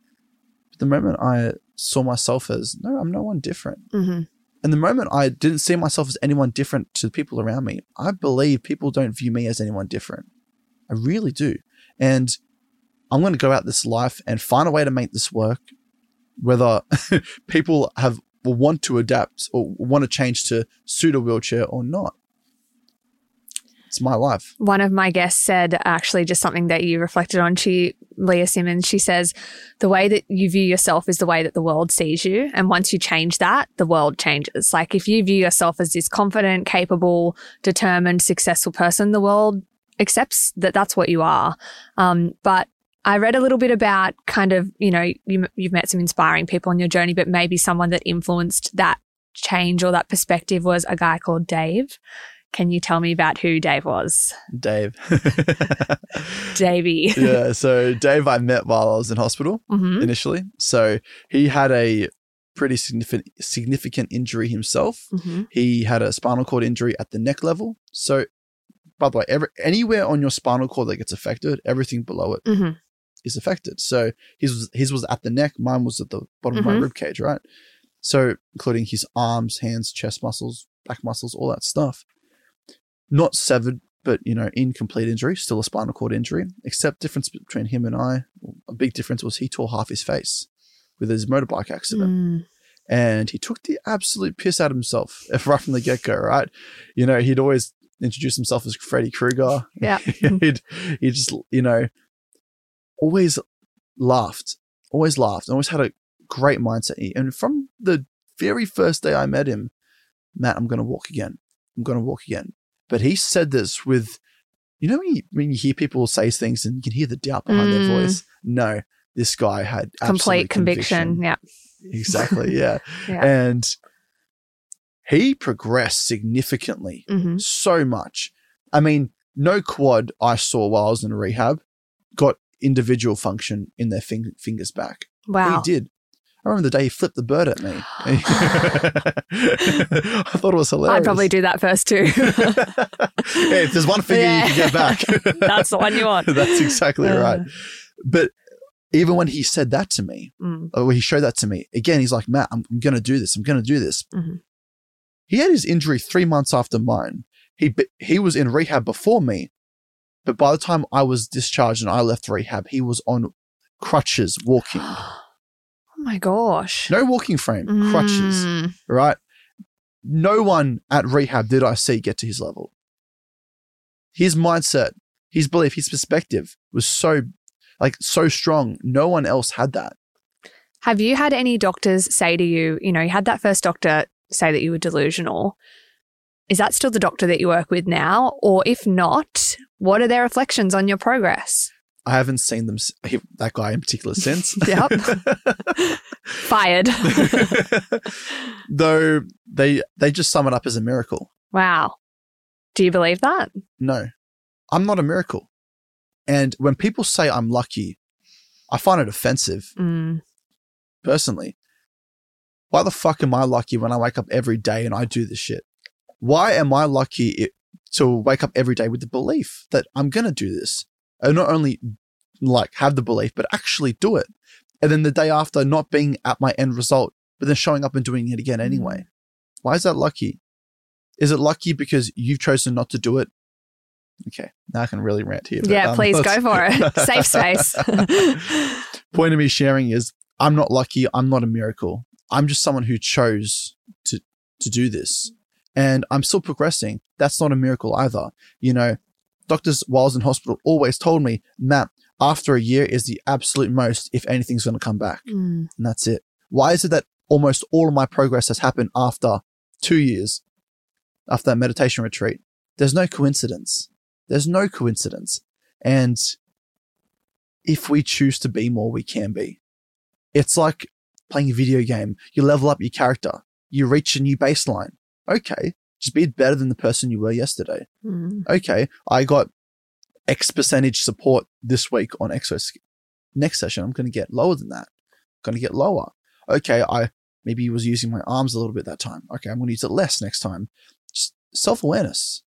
The moment I saw myself as, no, I'm no one different.
Mhm.
And the moment I didn't see myself as anyone different to the people around me, I believe people don't view me as anyone different. I really do. And I'm going to go out this life and find a way to make this work, whether people have will want to adapt or want to change to suit a wheelchair or not. It's my life.
One of my guests said actually just something that you reflected on. She, Leah Simmons, she says, the way that you view yourself is the way that the world sees you. And once you change that, the world changes. Like if you view yourself as this confident, capable, determined, successful person, the world accepts that that's what you are. Um, but I read a little bit about kind of, you know, you, you've met some inspiring people on your journey, but maybe someone that influenced that change or that perspective was a guy called Dave. Can you tell me about who Dave was?
Dave.
Davey.
yeah. So Dave, I met while I was in hospital
hmm
initially. So he had a pretty significant significant injury himself.
Mm-hmm.
He had a spinal cord injury at the neck level. So, by the way, every, anywhere on your spinal cord that gets affected, everything below it
Mm-hmm.
is affected. So his was his was at the neck, mine was at the bottom of
Mhm.
my rib cage, right? So including his arms, hands, chest muscles, back muscles, all that stuff. Not severed, but you know, incomplete injury, still a spinal cord injury. Except difference between him and I, a big difference was he tore half his face with his motorbike accident
Mm.
and he took the absolute piss out of himself right from the get go, right? You know, he'd always introduce himself as Freddy Krueger.
Yeah.
he'd, he just, you know, always laughed, always laughed, always had a great mindset. And from the very first day I met him, Matt, I'm going to walk again. I'm going to walk again. But he said this with, you know, when you, when you hear people say things and you can hear the doubt behind their
Mm.
voice? No, this guy had
Complete
absolute
conviction. Yeah.
Exactly. Yeah.
Yeah.
And he progressed significantly,
Mm-hmm.
so much. I mean, no quad I saw while I was in rehab got individual function in their fing- fingers back.
Wow.
He did. I remember the day he flipped the bird at me. I thought it was hilarious.
I'd probably do that first too.
hey, if there's one finger
Yeah.
you can get back,
That's the one you want.
That's exactly
Uh.
right. But even when he said that to me,
Mm.
or when he showed that to me, again, he's like, Matt, I'm, I'm going to do this. I'm going to do this.
Mhm.
He had his injury three months after mine. He, he was in rehab before me. But by the time I was discharged and I left rehab, he was on crutches walking.
Oh my gosh.
No walking frame, crutches,
Mm.
right? No one at rehab did I see get to his level. His mindset, his belief, his perspective was so, like, so strong. No one else had that.
Have you had any doctors say to you, you know, you had that first doctor say that you were delusional. Is that still the doctor that you work with now? Or if not, what are their reflections on your progress?
I haven't seen them, that guy in particular, since.
Yep. Fired.
Though they they just sum it up as a miracle.
wow. Do you believe that?
No, I'm not a miracle. And when people say I'm lucky, I find it offensive
Mm.
personally. Why the fuck am I lucky when I wake up every day and I do this shit? Why am I lucky i to wake up every day with the belief that I'm gonna do this, and not only like have the belief, but actually do it, and then the day after not being at my end result, but then showing up and doing it again anyway? Why is that lucky? Is it lucky because you've chosen not to do it? Okay, now I can really rant here. but,
Yeah,
um,
please go for it. Safe space.
Point of me sharing is I'm not lucky. I'm not a miracle. I'm just someone who chose to to do this, and I'm still progressing. That's not a miracle either. You know, doctors while I was in hospital always told me, Matt, after a year is the absolute most if anything's going to come back,
Mm.
and that's it. Why is it that almost all of my progress has happened after two years, after that meditation retreat? There's no coincidence. There's no coincidence, and if we choose to be more, we can be. It's like playing a video game. You level up your character. You reach a new baseline. Okay. Just be better than the person you were yesterday.
Mm.
Okay. I got X percentage support this week on Exos. Next session, I'm going to get lower than that. going to get lower. Okay. I maybe was using my arms a little bit that time. Okay. I'm going to use it less next time. Just self awareness,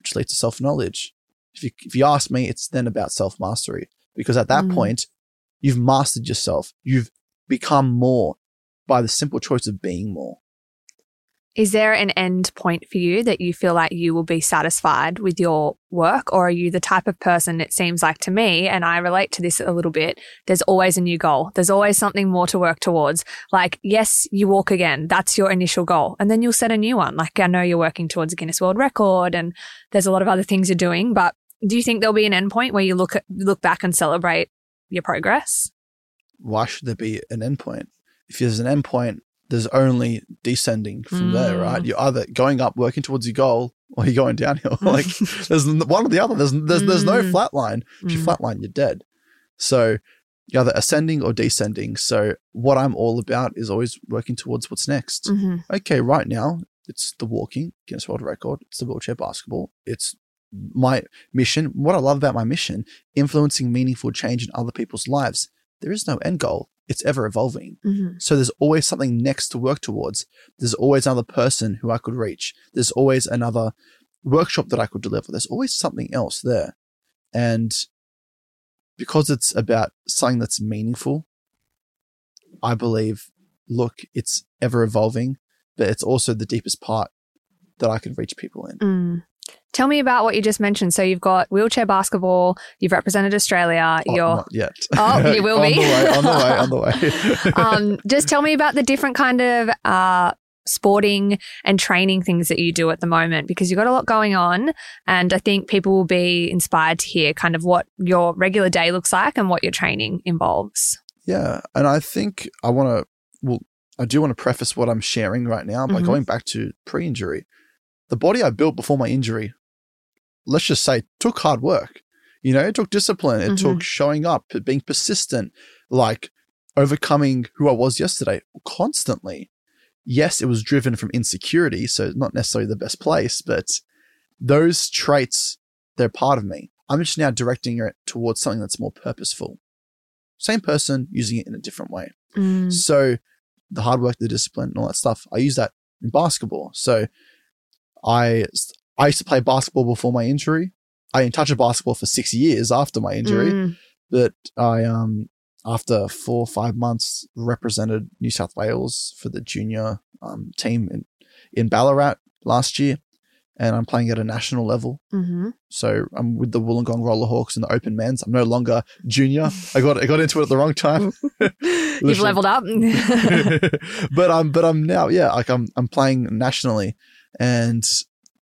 which leads to self knowledge. If you, if you ask me, it's then about self mastery because at that
Mm.
point, you've mastered yourself. You've become more by the simple choice of being more.
Is there an end point for you that you feel like you will be satisfied with your work? Or are you the type of person, it seems like to me, and I relate to this a little bit, there's always a new goal. There's always something more to work towards. Like, yes, you walk again. That's your initial goal. And then you'll set a new one. Like, I know you're working towards a Guinness World Record and there's a lot of other things you're doing, but do you think there'll be an end point where you look at, look back and celebrate your progress?
Why should there be an end point? If there's an endpoint, there's only descending from there,
Mm.
right? You're either going up, working towards your goal, or you're going downhill. like there's one or the other. There's there's there's no
Mm.
flat line. If you
Mm.
flatline, you're dead. So you're either ascending or descending. So what I'm all about is always working towards what's next.
Mhm.
okay, right now it's the walking Guinness World Record, it's the wheelchair basketball, it's my mission. What I love about my mission, influencing meaningful change in other people's lives. There is no end goal. It's ever evolving.
hmm
So there's always something next to work towards. There's always another person who I could reach. There's always another workshop that I could deliver. There's always something else there. And because it's about something that's meaningful, I believe, look, it's ever evolving, but it's also the deepest part that I can reach people in.
Mm. Tell me about what you just mentioned. So you've got wheelchair basketball. You've represented Australia.
Oh,
You're
not yet.
Oh, you will
on
be.
The way, on the way, on the way.
um, just tell me about the different kind of uh, sporting and training things that you do at the moment because you've got a lot going on. And I think people will be inspired to hear kind of what your regular day looks like and what your training involves.
Yeah, and I think I want to. Well, I do want to preface what I'm sharing right now by
Mhm.
going back to pre-injury. The body I built before my injury, let's just say, took hard work. You know, it took discipline. It
Mhm.
took showing up, being persistent, like overcoming who I was yesterday constantly. Yes, it was driven from insecurity, so not necessarily the best place, but those traits, they're part of me. I'm just now directing it towards something that's more purposeful. Same person using it in a different way.
Mm.
So the hard work, the discipline, and all that stuff, I use that in basketball. So I I used to play basketball before my injury. I didn't touch a basketball for six years after my injury,
Mm.
but I um after four or five months represented New South Wales for the junior um, team in in Ballarat last year, and I'm playing at a national level.
Mhm.
So I'm with the Wollongong Rollerhawks in the Open Men's. I'm no longer junior. I got I got into it at the wrong time.
You've leveled up.
but I'm but I'm now yeah like I'm I'm playing nationally, and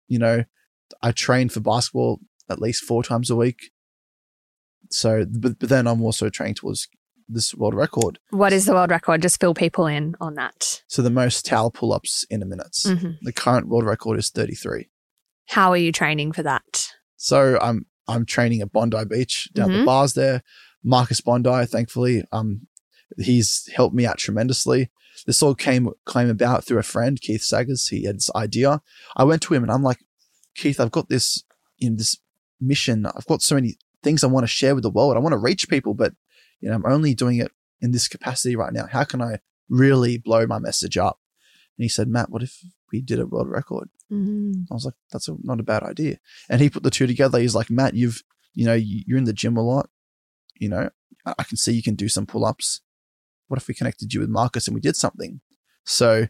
you know I train for basketball at least four times a week. So but but then I'm also training towards this world record.
what is the world record? Just fill people in on that.
So the most towel pull ups in a minute.
Mhm.
The current world record is 33.
How are you training for that?
So I'm I'm training at Bondi Beach down the
Mhm.
bars there. Marcus Bondi, thankfully, um, he's helped me out tremendously. This all came came about through a friend, Keith Saggers. He had this idea. I went to him and I'm like, Keith, I've got this in this mission. I've got so many things I want to share with the world. I want to reach people, but you know, I'm only doing it in this capacity right now. How can I really blow my message up? And he said, Matt, what if we did a world record?
Mm.
I was like, that's a, not a bad idea. And he put the two together. He's like, Matt, you've, you know, you- you're in the gym a lot. You know, I I can see you can do some pull ups. What if we connected you with Marcus and we did something? So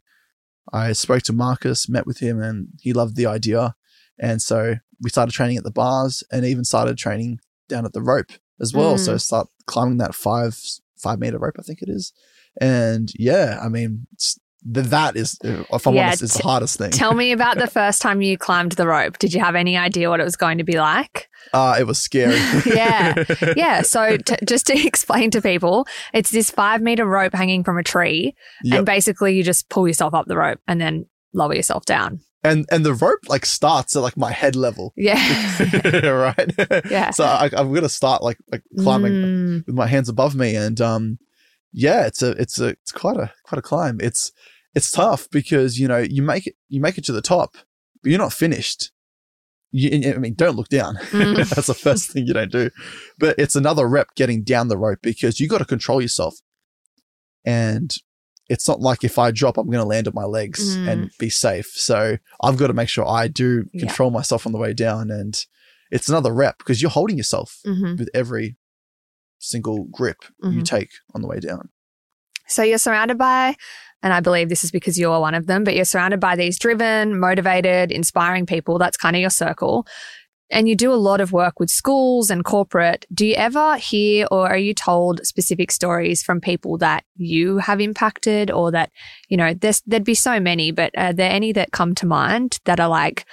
I spoke to Marcus, met with him, and he loved the idea. And so we started training at the bars and even started training down at the rope as well.
Mm.
So start climbing that five, five meter rope, I think it is. And yeah, I mean, that is, if I'm
Yeah,
honest, it's the hardest thing.
Tell me about the first time you climbed the rope. Did you have any idea what it was going to be like?
Uh, it was scary.
Yeah. Yeah. So, t- just to explain to people, it's this five meter rope hanging from a tree.
Yep.
And basically, you just pull yourself up the rope and then lower yourself down.
and and the rope like starts at like my head level,
Yeah.
right?
Yeah.
So I, I'm gonna start like like climbing
Mm.
with my hands above me, and um, yeah, it's a it's a it's quite a quite a climb. It's it's tough because you know you make it you make it to the top, but you're not finished. You, I mean, don't look down.
Mm.
That's the first thing you don't do. But it's another rep getting down the rope because you got to control yourself. And it's not like if I drop, I'm going to land on my legs
Mm.
and be safe. So I've got to make sure I do
Yeah.
control myself on the way down. And it's another rep because you're holding yourself
Mhm.
with every single grip you
Mhm.
take on the way down.
So you're surrounded by, and I believe this is because you're one of them, but you're surrounded by these driven, motivated, inspiring people. That's kind of your circle. And you do a lot of work with schools and corporate. Do you ever hear or are you told specific stories from people that you have impacted or that, you know, there's, there'd be so many, but are there any that come to mind that are like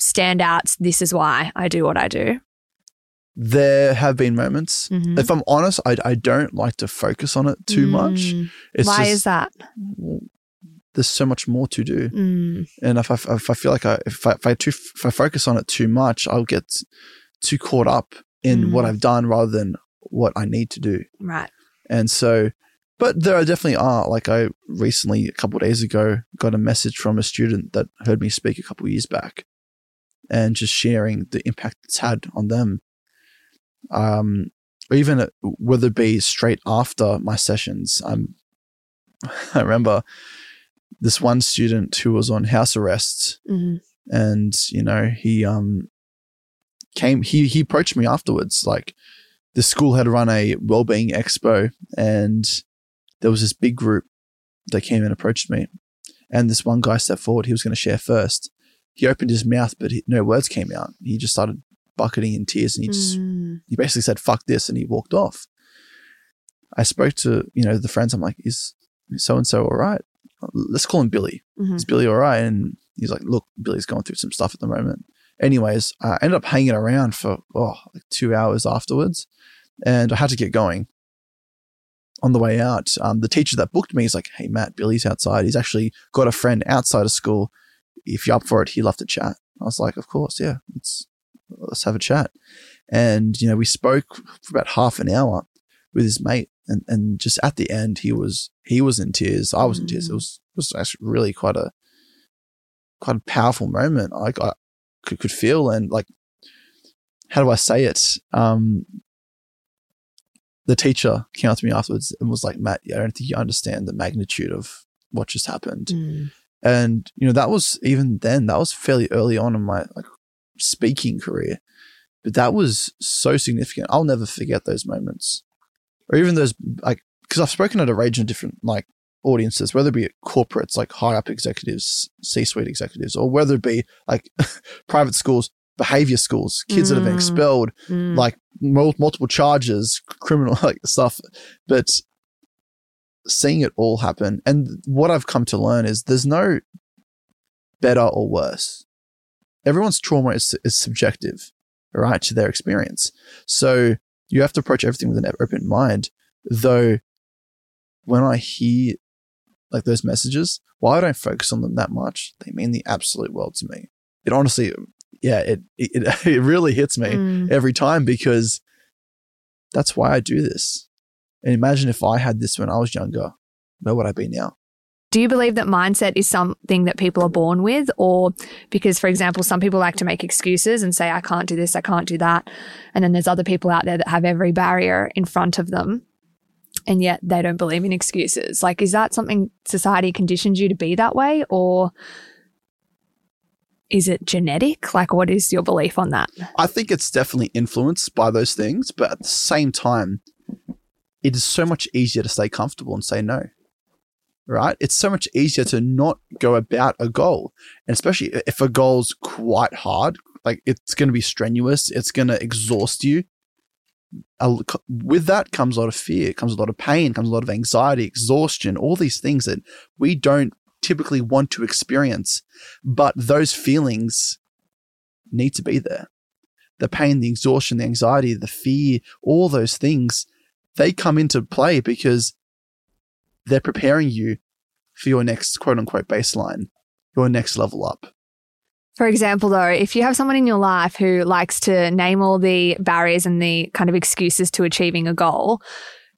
standouts? This is why I do what I do.
There have been moments.
Mhm.
If I'm honest, I, I don't like to focus on it too much.
Mm.
It's
Why
just,
is that?
there's so much more to do.
Mm.
and if I, if I feel like I if I if I, too, if I focus on it too much, I'll get too caught up in
Mm.
what I've done rather than what I need to do.
Right.
And so, but there are definitely are. Like I recently, a couple of days ago, got a message from a student that heard me speak a couple of years back, and just sharing the impact it's had on them. Um, or even whether it be straight after my sessions. I'm, I remember this one student who was on house arrest
Mhm.
and you know he um came he he approached me afterwards like the school had run a well-being expo and there was this big group that came and approached me and this one guy stepped forward he was going to share first he opened his mouth but he, no words came out he just started bucketing in tears and he just
Mm.
he basically said fuck this and he walked off i spoke to you know the friends i'm like is so and so all right let's call him billy
Mhm.
is Billy all right? And he's like, look, Billy's going through some stuff at the moment. Anyways, I ended up hanging around for oh, like two hours afterwards, and I had to get going. On the way out, um, the teacher that booked me is like, "Hey, Matt, Billy's outside. He's actually got a friend outside of school. If you're up for it, he'd love to chat." I was like, "Of course, yeah. Let's let's have a chat." And you know, we spoke for about half an hour with his mate, and and just at the end, he was he was in tears. I was in tears. It was it was actually really quite a quite a powerful moment. I, I could, could feel and like, how do I say it? Um, the teacher came up to me afterwards and was like, Matt, I don't think you understand the magnitude of what just happened.
Mm.
And, you know, that was even then, that was fairly early on in my like speaking career. But that was so significant. I'll never forget those moments. Or even those like because I've spoken at a range of different like audiences, whether it be at corporates like high up executives, C suite executives, or whether it be like private schools, behavior schools, kids that have been
Mm.
expelled,
Mm.
like mul- multiple charges, criminal like stuff. But seeing it all happen, and what I've come to learn is there's no better or worse. Everyone's trauma is, is subjective, right, to their experience. So you have to approach everything with an open mind. Though, when I hear like those messages, why I don't I focus on them that much? They mean the absolute world to me. It honestly, yeah, it it, it really hits me
Mm.
every time because that's why I do this. And imagine if I had this when I was younger, where would I be now?
Do you believe that mindset is something that people are born with? Or because, for example, some people like to make excuses and say, I can't do this, I can't do that. And then there's other people out there that have every barrier in front of them and yet they don't believe in excuses. Like, is that something society conditions you to be that way? Or is it genetic? Like, what is your belief on that?
I think it's definitely influenced by those things, but at the same time, it is so much easier to stay comfortable and say no. Right? It's so much easier to not go about a goal. And especially if a goal's quite hard, like it's going to be strenuous, it's going to exhaust you. With that comes a lot of fear, comes a lot of pain, comes a lot of anxiety, exhaustion, all these things that we don't typically want to experience. But those feelings need to be there the pain, the exhaustion, the anxiety, the fear, all those things, they come into play because they're preparing you for your next quote unquote baseline, your next level up.
For example, though, if you have someone in your life who likes to name all the barriers and the kind of excuses to achieving a goal,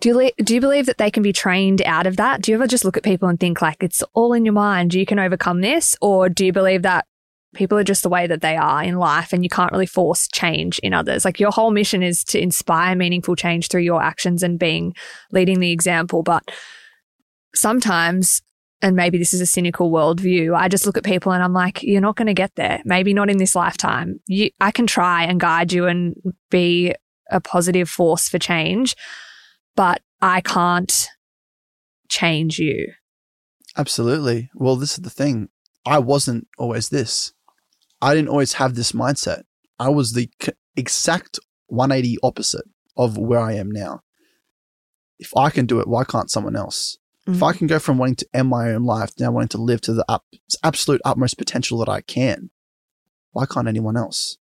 do you, le- do you believe that they can be trained out of that? Do you ever just look at people and think like it's all in your mind, you can overcome this? Or do you believe that people are just the way that they are in life and you can't really force change in others? Like your whole mission is to inspire meaningful change through your actions and being leading the example. But sometimes and maybe this is a cynical worldview. I just look at people and I'm like, you're not going to get there. Maybe not in this lifetime. You, I can try and guide you and be a positive force for change, but I can't change you.
Absolutely. Well, this is the thing. I wasn't always this. I didn't always have this mindset. I was the exact 180 opposite of where I am now. If I can do it, why can't someone else? If I can go from wanting to end my own life now wanting to live to the up, absolute utmost potential that I can, why can't anyone else?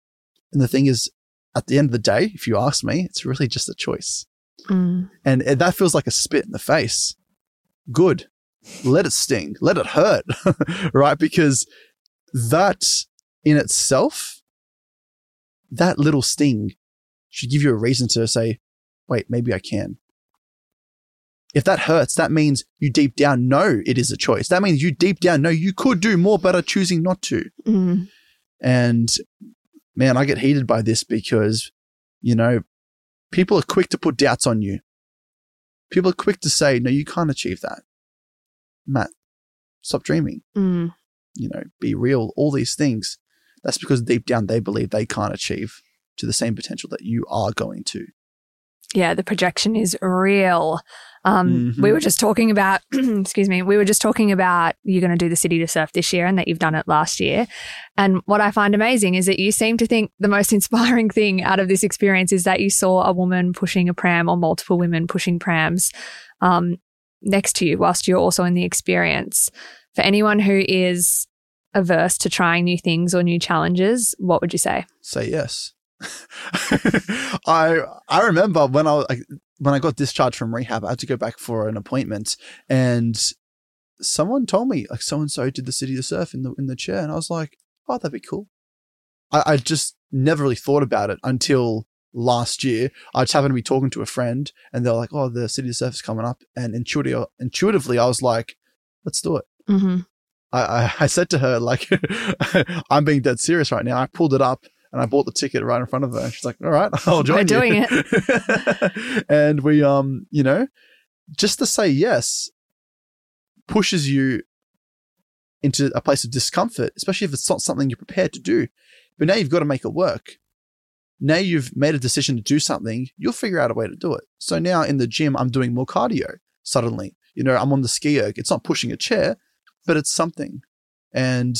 And the thing is, at the end of the day, if you ask me, it's really just a choice.
Mm.
And that feels like a spit in the face. Good. Let it sting. Let it hurt. right? Because that in itself, that little sting should give you a reason to say, wait, maybe I can. If that hurts, that means you deep down know it is a choice. That means you deep down know you could do more, but are choosing not to.
Mm.
And man, I get heated by this because, you know, people are quick to put doubts on you. People are quick to say, no, you can't achieve that. Matt, stop dreaming.
Mm.
You know, be real, all these things. That's because deep down they believe they can't achieve to the same potential that you are going to.
Yeah, the projection is real. Um,
Mhm.
We were just talking about, excuse me, we were just talking about you're going to do the city to surf this year and that you've done it last year. And what I find amazing is that you seem to think the most inspiring thing out of this experience is that you saw a woman pushing a pram or multiple women pushing prams um, next to you whilst you're also in the experience. For anyone who is averse to trying new things or new challenges, what would you say?
say yes. I I remember when I, I when I got discharged from rehab, I had to go back for an appointment, and someone told me like so and so did the city to surf in the in the chair, and I was like, oh, that'd be cool. I, I just never really thought about it until last year. I just happened to be talking to a friend, and they're like, oh, the city to surf is coming up, and intuitively, intuitively, I was like, let's do it.
Mm-hmm.
I, I, I said to her, like, I'm being dead serious right now. I pulled it up and I bought the ticket right in front of her. and She's like, all right, I'll join
We're
you.
doing
it. and we, um, you know, just to say yes pushes you into a place of discomfort, especially if it's not something you're prepared to do. But now you've got to make it work. Now you've made a decision to do something, you'll figure out a way to do it. So now in the gym, I'm doing more cardio suddenly. You know, I'm on the ski erg. It's not pushing a chair, but it's something. And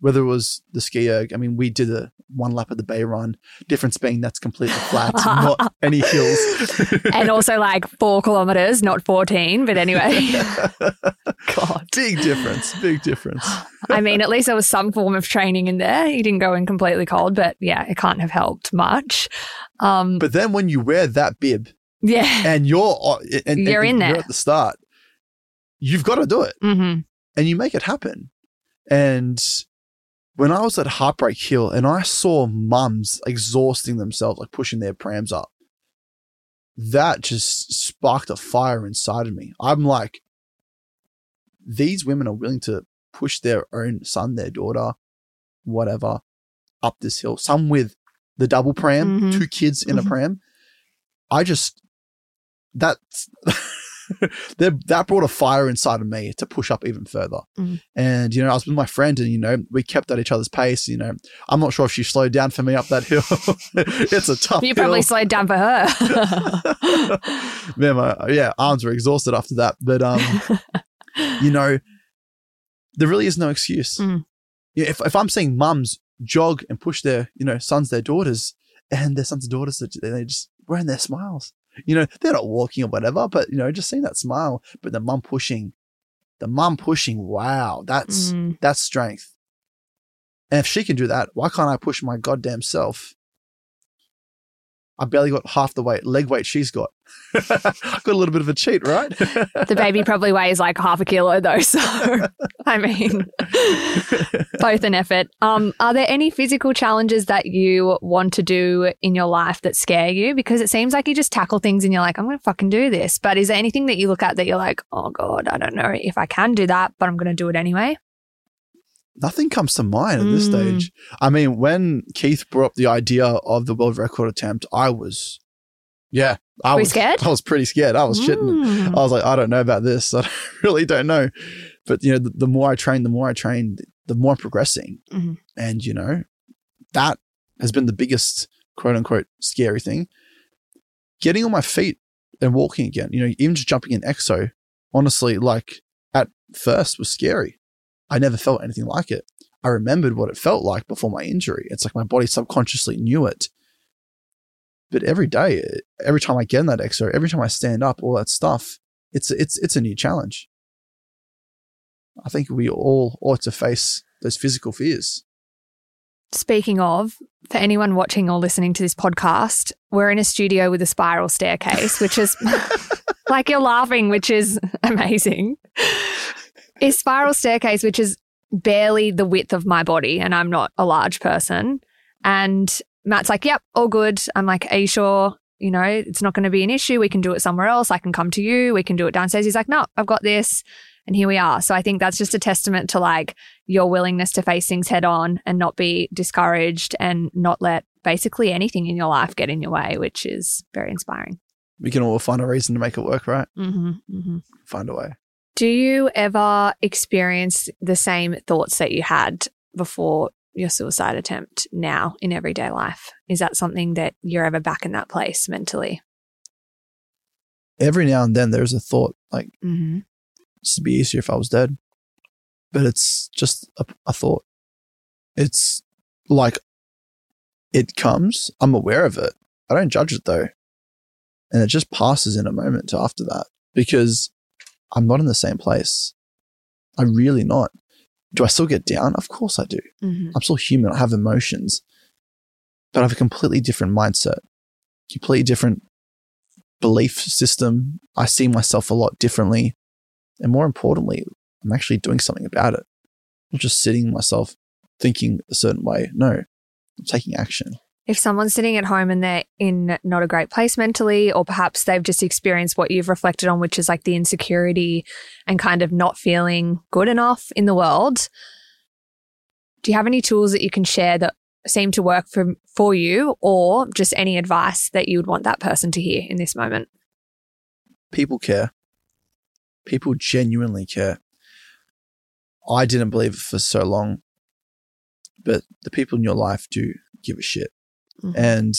whether it was the ski erg, I mean, we did a one lap of the bay run. Difference being that's completely flat, not any hills.
and also like four kilometers, not 14. But anyway, God.
big difference, big difference.
I mean, at least there was some form of training in there. You didn't go in completely cold, but yeah, it can't have helped much. Um,
But then when you wear that bib
yeah.
and you're uh, and, and-
You're in
and
there.
you're at the start, you've got to do it.
hmm
and you make it happen. And when I was at Heartbreak Hill and I saw mums exhausting themselves, like pushing their prams up, that just sparked a fire inside of me. I'm like, these women are willing to push their own son, their daughter, whatever, up this hill. Some with the double pram,
Mhm.
two kids in a
Mhm.
pram. I just that that that brought a fire inside of me to push up even further.
Mm.
And you know, I was with my friend, and you know, we kept at each other's pace. You know, I'm not sure if she slowed down for me up that hill. it's a tough.
You probably
hill.
slowed down for her.
Man, my yeah, arms were exhausted after that. But um, you know, there really is no excuse.
Mm.
Yeah, if if I'm seeing mums jog and push their you know sons, their daughters, and their sons and daughters, that they just wearing their smiles. You know, they're not walking or whatever, but you know, just seeing that smile. But the mum pushing, the mum pushing. Wow, that's
Mm.
that's strength. And if she can do that, why can't I push my goddamn self? I barely got half the weight, leg weight she's got. I've got a little bit of a cheat, right?
The baby probably weighs like half a kilo though. So, I mean, both an effort. Um, are there any physical challenges that you want to do in your life that scare you? Because it seems like you just tackle things and you're like, I'm going to fucking do this. But is there anything that you look at that you're like, oh God, I don't know if I can do that, but I'm going to do it anyway?
Nothing comes to mind at this
Mm.
stage. I mean, when Keith brought up the idea of the world record attempt, I was, yeah, I
Were
was
scared?
I was pretty scared. I was shitting.
Mm.
I was like, I don't know about this. I really don't know. But you know, the, the more I train, the more I train, the more I'm progressing.
Mhm.
And you know, that has been the biggest quote unquote scary thing. Getting on my feet and walking again. You know, even just jumping in EXO, honestly, like at first was scary. I never felt anything like it. I remembered what it felt like before my injury. It's like my body subconsciously knew it. But every day, every time I get in that EXO, every time I stand up, all that stuff, it's it's it's a new challenge. I think we all ought to face those physical fears.
Speaking of, for anyone watching or listening to this podcast, we're in a studio with a spiral staircase, which is like you're laughing, which is amazing. A spiral staircase, which is barely the width of my body, and I'm not a large person. And Matt's like, Yep, all good. I'm like, Are you sure? You know, it's not going to be an issue. We can do it somewhere else. I can come to you. We can do it downstairs. He's like, No, I've got this. And here we are. So I think that's just a testament to like your willingness to face things head on and not be discouraged and not let basically anything in your life get in your way, which is very inspiring.
We can all find a reason to make it work, right?
Mm-hmm, mm-hmm.
Find a way.
Do you ever experience the same thoughts that you had before your suicide attempt now in everyday life? Is that something that you're ever back in that place mentally?
Every now and then there's a thought like,
Mm-hmm.
this would be easier if I was dead. But it's just a, a thought. It's like it comes, I'm aware of it. I don't judge it though. And it just passes in a moment after that because I'm not in the same place. I'm really not. Do I still get down? Of course I do.
Mm-hmm.
I'm still human. I have emotions, but I have a completely different mindset, completely different belief system. I see myself a lot differently. And more importantly, I'm actually doing something about it. I'm not just sitting myself thinking a certain way. No, I'm taking action.
If someone's sitting at home and they're in not a great place mentally, or perhaps they've just experienced what you've reflected on, which is like the insecurity and kind of not feeling good enough in the world, do you have any tools that you can share that seem to work for, for you, or just any advice that you would want that person to hear in this moment?
People care. People genuinely care. I didn't believe it for so long, but the people in your life do give a shit.
Mhm.
And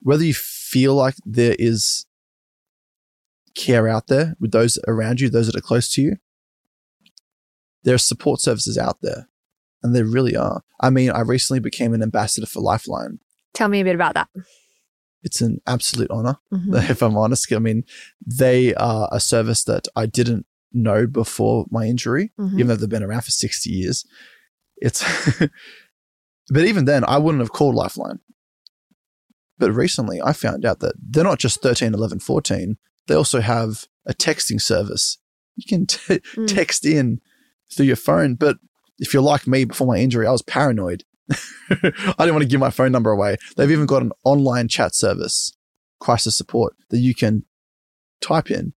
whether you feel like there is care out there with those around you, those that are close to you, there are support services out there. And there really are. I mean, I recently became an ambassador for Lifeline.
Tell me a bit about that.
It's an absolute honor,
Mhm.
if I'm honest. I mean, they are a service that I didn't know before my injury,
Mhm.
even though they've been around for 60 years. It's, but even then, I wouldn't have called Lifeline. But recently, I found out that they're not just 13, 11, 14. They also have a texting service. You can t-
Mm.
text in through your phone. But if you're like me before my injury, I was paranoid. I didn't want to give my phone number away. They've even got an online chat service, crisis support, that you can type in.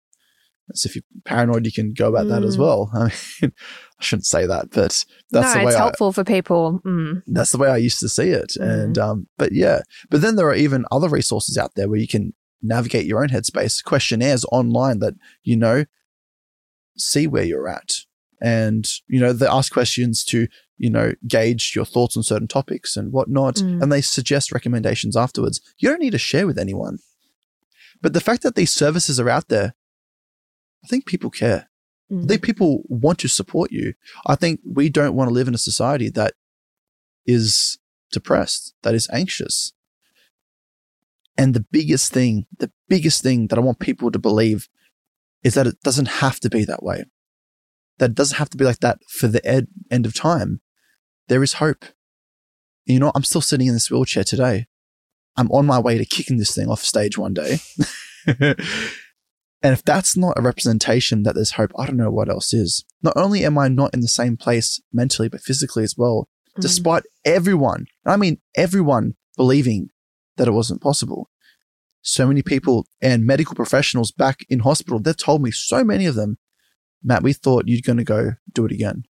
So if you're paranoid, you can go about that as
Mm.
well. I mean, I shouldn't say that, but that's
no,
the way
it's
I,
helpful for people. Mm.
that's the way I used to see it.
Mhm.
And um, but yeah, but then there are even other resources out there where you can navigate your own headspace, questionnaires online that you know see where you're at, and you know they ask questions to you know gauge your thoughts on certain topics and whatnot,
Mm.
and they suggest recommendations afterwards. You don't need to share with anyone, but the fact that these services are out there, I think people care. I
Mm.
think people want to support you. I think we don't want to live in a society that is depressed, that is anxious. And the biggest thing, the biggest thing that I want people to believe is that it doesn't have to be that way. That it doesn't have to be like that for the ed- end of time. There is hope. And you know, I'm still sitting in this wheelchair today. I'm on my way to kicking this thing off stage one day. and if that's not a representation that there's hope, I don't know what else is. Not only am I not in the same place mentally, but physically as well,
Mm.
despite everyone, and I mean everyone believing that it wasn't possible. So many people and medical professionals back in hospital, they've told me, so many of them, Matt, we thought you're going to go do it again.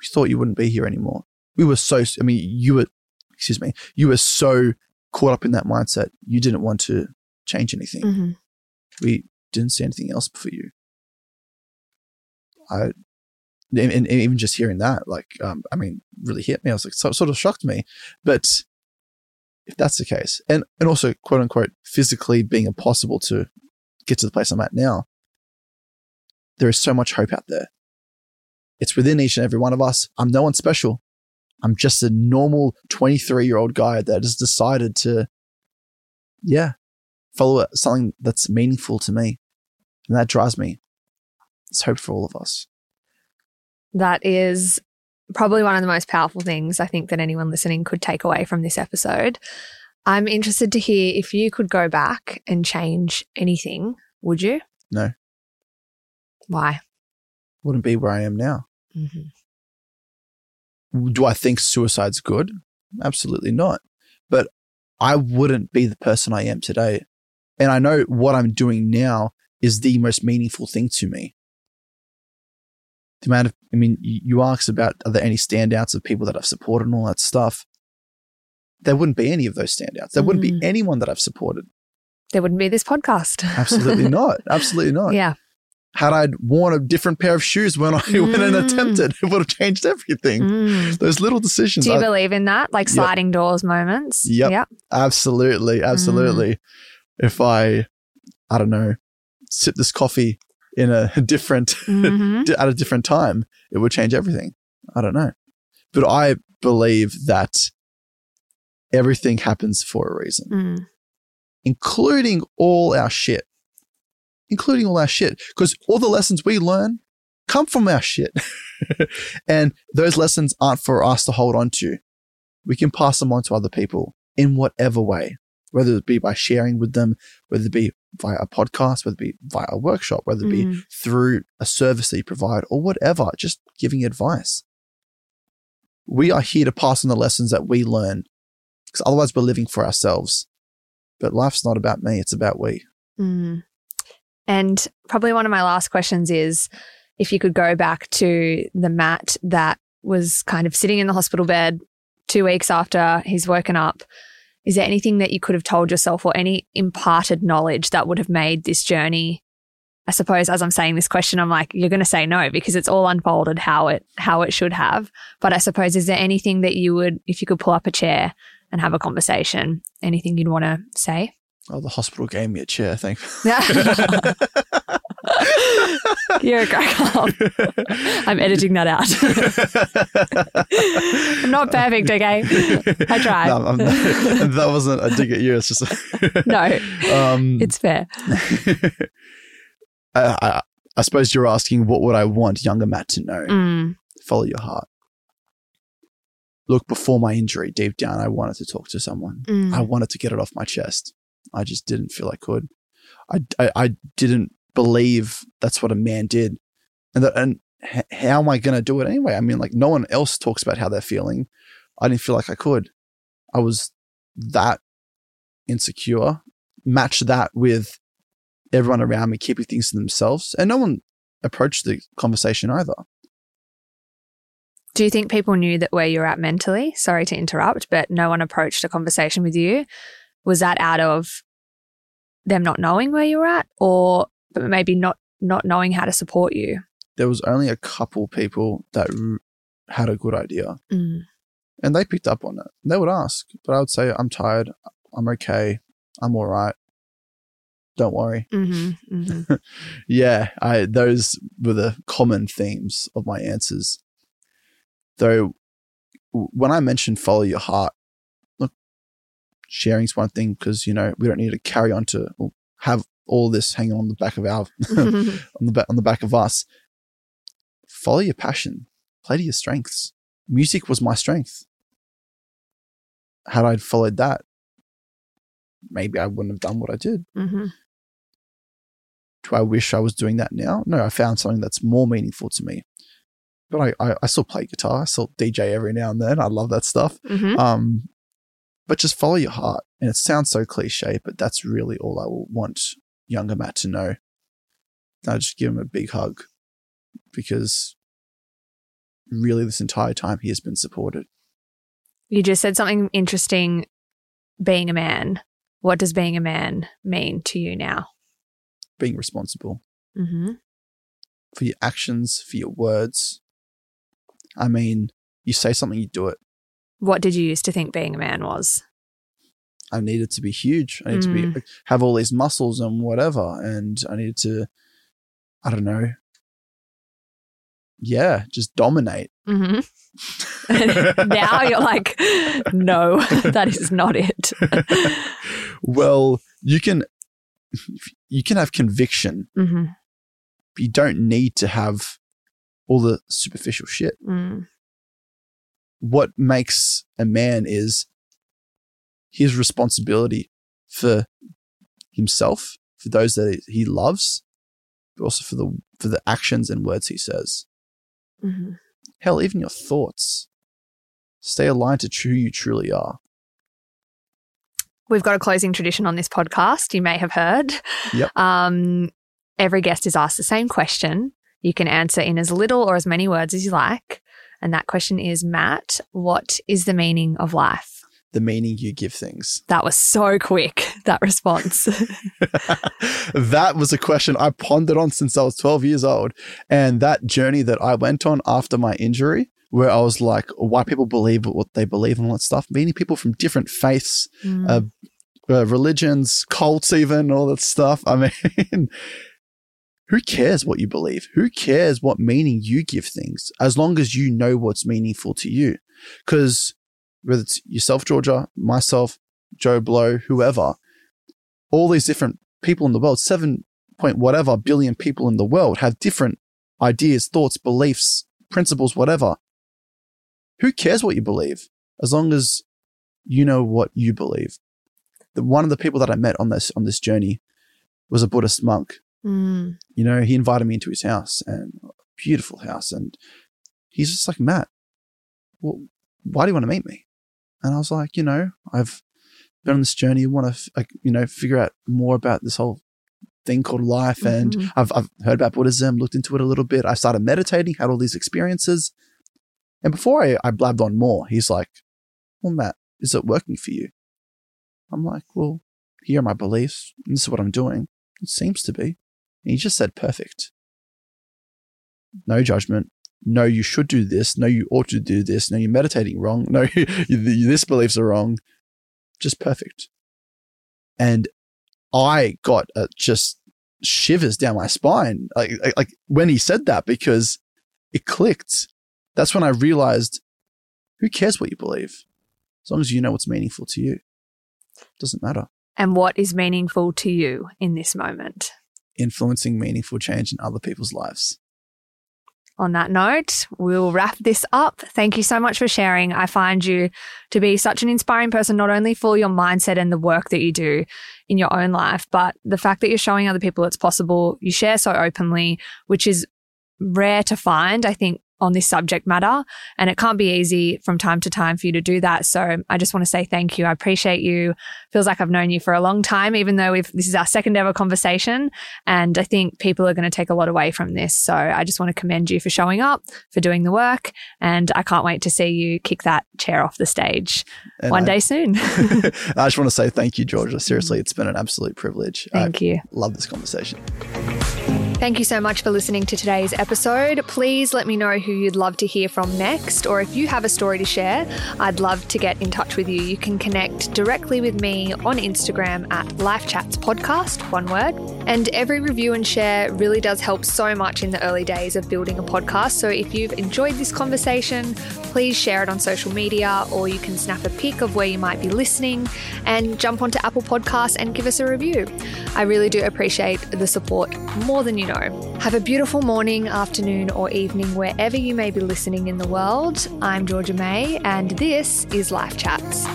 We thought you wouldn't be here anymore. We were so, I mean, you were, excuse me, you were so caught up in that mindset. You didn't want to change anything.
Mhm.
We didn't see anything else for you. I, and, and even just hearing that, like, um, I mean, really hit me. I was like, so, sort of shocked me. But if that's the case, and and also quote unquote physically being impossible to get to the place I'm at now, there is so much hope out there. It's within each and every one of us. I'm no one special. I'm just a normal 23 year old guy that has decided to, yeah, follow something that's meaningful to me. And that drives me. It's hope for all of us.
That is probably one of the most powerful things I think that anyone listening could take away from this episode. I'm interested to hear if you could go back and change anything, would you?
No.
Why?
Wouldn't be where I am now.
hmm
Do I think suicide's good? Absolutely not. But I wouldn't be the person I am today. And I know what I'm doing now is the most meaningful thing to me. The amount of, I mean, you asked about are there any standouts of people that I've supported and all that stuff. there wouldn't be any of those standouts. There wouldn't
Mm.
be anyone that I've supported.
There wouldn't be this podcast.
Absolutely not. Absolutely not.
yeah.
Had I worn a different pair of shoes when I went and
Mm.
attempted, it would have changed everything.
Mm.
Those little decisions.
Do you
I-
believe in that? Like
Yep.
sliding doors moments?
Yep.
Yep.
absolutely, absolutely. If I, I don't know, sip this coffee in a different
Mhm.
at a different time, it would change everything. I don't know. But I believe that everything happens for a reason,
Mm.
including all our shit. Including all our shit. Because all the lessons we learn come from our shit. and those lessons aren't for us to hold on to. We can pass them on to other people in whatever way, whether it be by sharing with them, whether it be via a podcast, whether it be via a workshop, whether it be
Mm.
through a service that you provide or whatever, just giving advice. We are here to pass on the lessons that we learn because otherwise we're living for ourselves. But life's not about me, it's about we.
Mm. And probably one of my last questions is if you could go back to the Matt that was kind of sitting in the hospital bed two weeks after he's woken up, is there anything that you could have told yourself or any imparted knowledge that would have made this journey? I suppose as I'm saying this question, I'm like, you're going to say no because it's all unfolded how it how it should have. But I suppose is there anything that you would, if you could pull up a chair and have a conversation, anything you'd want to say?
Oh, the hospital gave me a chair, thank
You're a crack up. I'm editing that out. I'm not perfect, okay? I tried.
No, not- that wasn't a dig at you. It's just
No,
um,
it's fair.
I, I, I suppose you're asking what would I want younger Matt to know?
Mm,
Follow your heart. Look, before my injury, deep down, I wanted to talk to someone.
mm,
I wanted to get it off my chest. I just didn't feel I could. I, I, I didn't believe that's what a man did. And that, and h- how am I going to do it anyway? I mean, like no one else talks about how they're feeling. I didn't feel like I could. I was that insecure. Match that with everyone around me keeping things to themselves. And no one approached the conversation either.
Do you think people knew that where you're at mentally? Sorry to interrupt, but no one approached a conversation with you. Was that out of them not knowing where you were at, or maybe not not knowing how to support you?
There was only a couple people that r- had a good idea.
Mm,
and they picked up on it. They would ask, but I would say, I'm tired. I'm okay. I'm all right. Don't worry.
hmm hmm
Yeah, I, those were the common themes of my answers. Though, when I mentioned follow your heart, look, sharing's one thing because, you know, we don't need to carry on to have all this hanging on the back of our, on the back, on the back of us. Follow your passion. Play to your strengths. Music was my strength. Had I followed that, maybe I wouldn't have done what I did.
hmm
Do I wish I was doing that now? No, I found something that's more meaningful to me. But I, I, I still play guitar. I still DJ every now and then. I love that stuff.
hmm
Um, but just follow your heart. And it sounds so cliche, but that's really all I will want younger Matt to know. I just give him a big hug because really this entire time he has been supported.
You just said something interesting. Being a man. What does being a man mean to you now?
Being responsible
hmm
for your actions, for your words. I mean, you say something, you do it.
What did you used to think being a man was?
I needed to be huge. I needed to be have all these muscles and whatever. And I needed to, I don't know. Yeah, just dominate.
hmm now you're like, no, that is not it.
well, you can you can have conviction,
hmm
but you don't need to have all the superficial shit.
Mm.
What makes a man is his responsibility for himself, for those that he loves, but also for the for the actions and words he says.
hmm
Hell, even your thoughts. Stay aligned to who you truly are.
We've got a closing tradition on this podcast. You may have heard.
Yep.
Um, every guest is asked the same question. You can answer in as little or as many words as you like. And that question is Matt, what is the meaning of life?
The meaning you give things?
That was so quick, that response.
that was a question I pondered on since I was 12 years old. And that journey that I went on after my injury, where I was like, why people believe what they believe and all that stuff, meaning people from different faiths, mm. uh, uh, religions, cults, even all that stuff. I mean, who cares what you believe? Who cares what meaning you give things as long as you know what's meaningful to you? Because whether it's yourself, Georgia, myself, Joe Blow, whoever, all these different people in the world, seven point whatever billion people in the world have different ideas, thoughts, beliefs, principles, whatever. Who cares what you believe as long as you know what you believe? The, one of the people that I met on this on this journey was a Buddhist monk. Mm. You know, he invited me into his house and beautiful house, and he's just like Matt. Well, why do you want to meet me? And I was like, you know, I've been on this journey, want to, like, you know, figure out more about this whole thing called life. And mm-hmm. I've, I've heard about Buddhism, looked into it a little bit. I started meditating, had all these experiences. And before I, I blabbed on more, he's like, well, Matt, is it working for you? I'm like, well, here are my beliefs. this is what I'm doing. It seems to be. And he just said, perfect. No judgment no, you should do this. No, you ought to do this. No, you're meditating wrong. No, this beliefs are wrong. Just perfect. And I got uh, just shivers down my spine, like, like when he said that, because it clicked. That's when I realized, who cares what you believe, as long as you know what's meaningful to you. It doesn't matter.
And what is meaningful to you in this moment?
Influencing meaningful change in other people's lives
on that note, we'll wrap this up. Thank you so much for sharing. I find you to be such an inspiring person, not only for your mindset and the work that you do in your own life, but the fact that you're showing other people it's possible. You share so openly, which is rare to find. I think on this subject matter. And it can't be easy from time to time for you to do that. So I just want to say thank you. I appreciate you. Feels like I've known you for a long time, even though we've, this is our second ever conversation. And I think people are going to take a lot away from this. So I just want to commend you for showing up, for doing the work. And I can't wait to see you kick that chair off the stage and one I, day soon.
I just want to say thank you, Georgia. Seriously, it's been an absolute privilege.
Thank
I
you.
Love this conversation.
Thank you so much for listening to today's episode. Please let me know who you'd love to hear from next, or if you have a story to share, I'd love to get in touch with you. You can connect directly with me on Instagram at Life Chats Podcast, one word. And every review and share really does help so much in the early days of building a podcast. So if you've enjoyed this conversation, please share it on social media, or you can snap a pic of where you might be listening and jump onto Apple Podcasts and give us a review. I really do appreciate the support more than you know. Have a beautiful morning, afternoon, or evening wherever you may be listening in the world. I'm Georgia May, and this is Life Chats.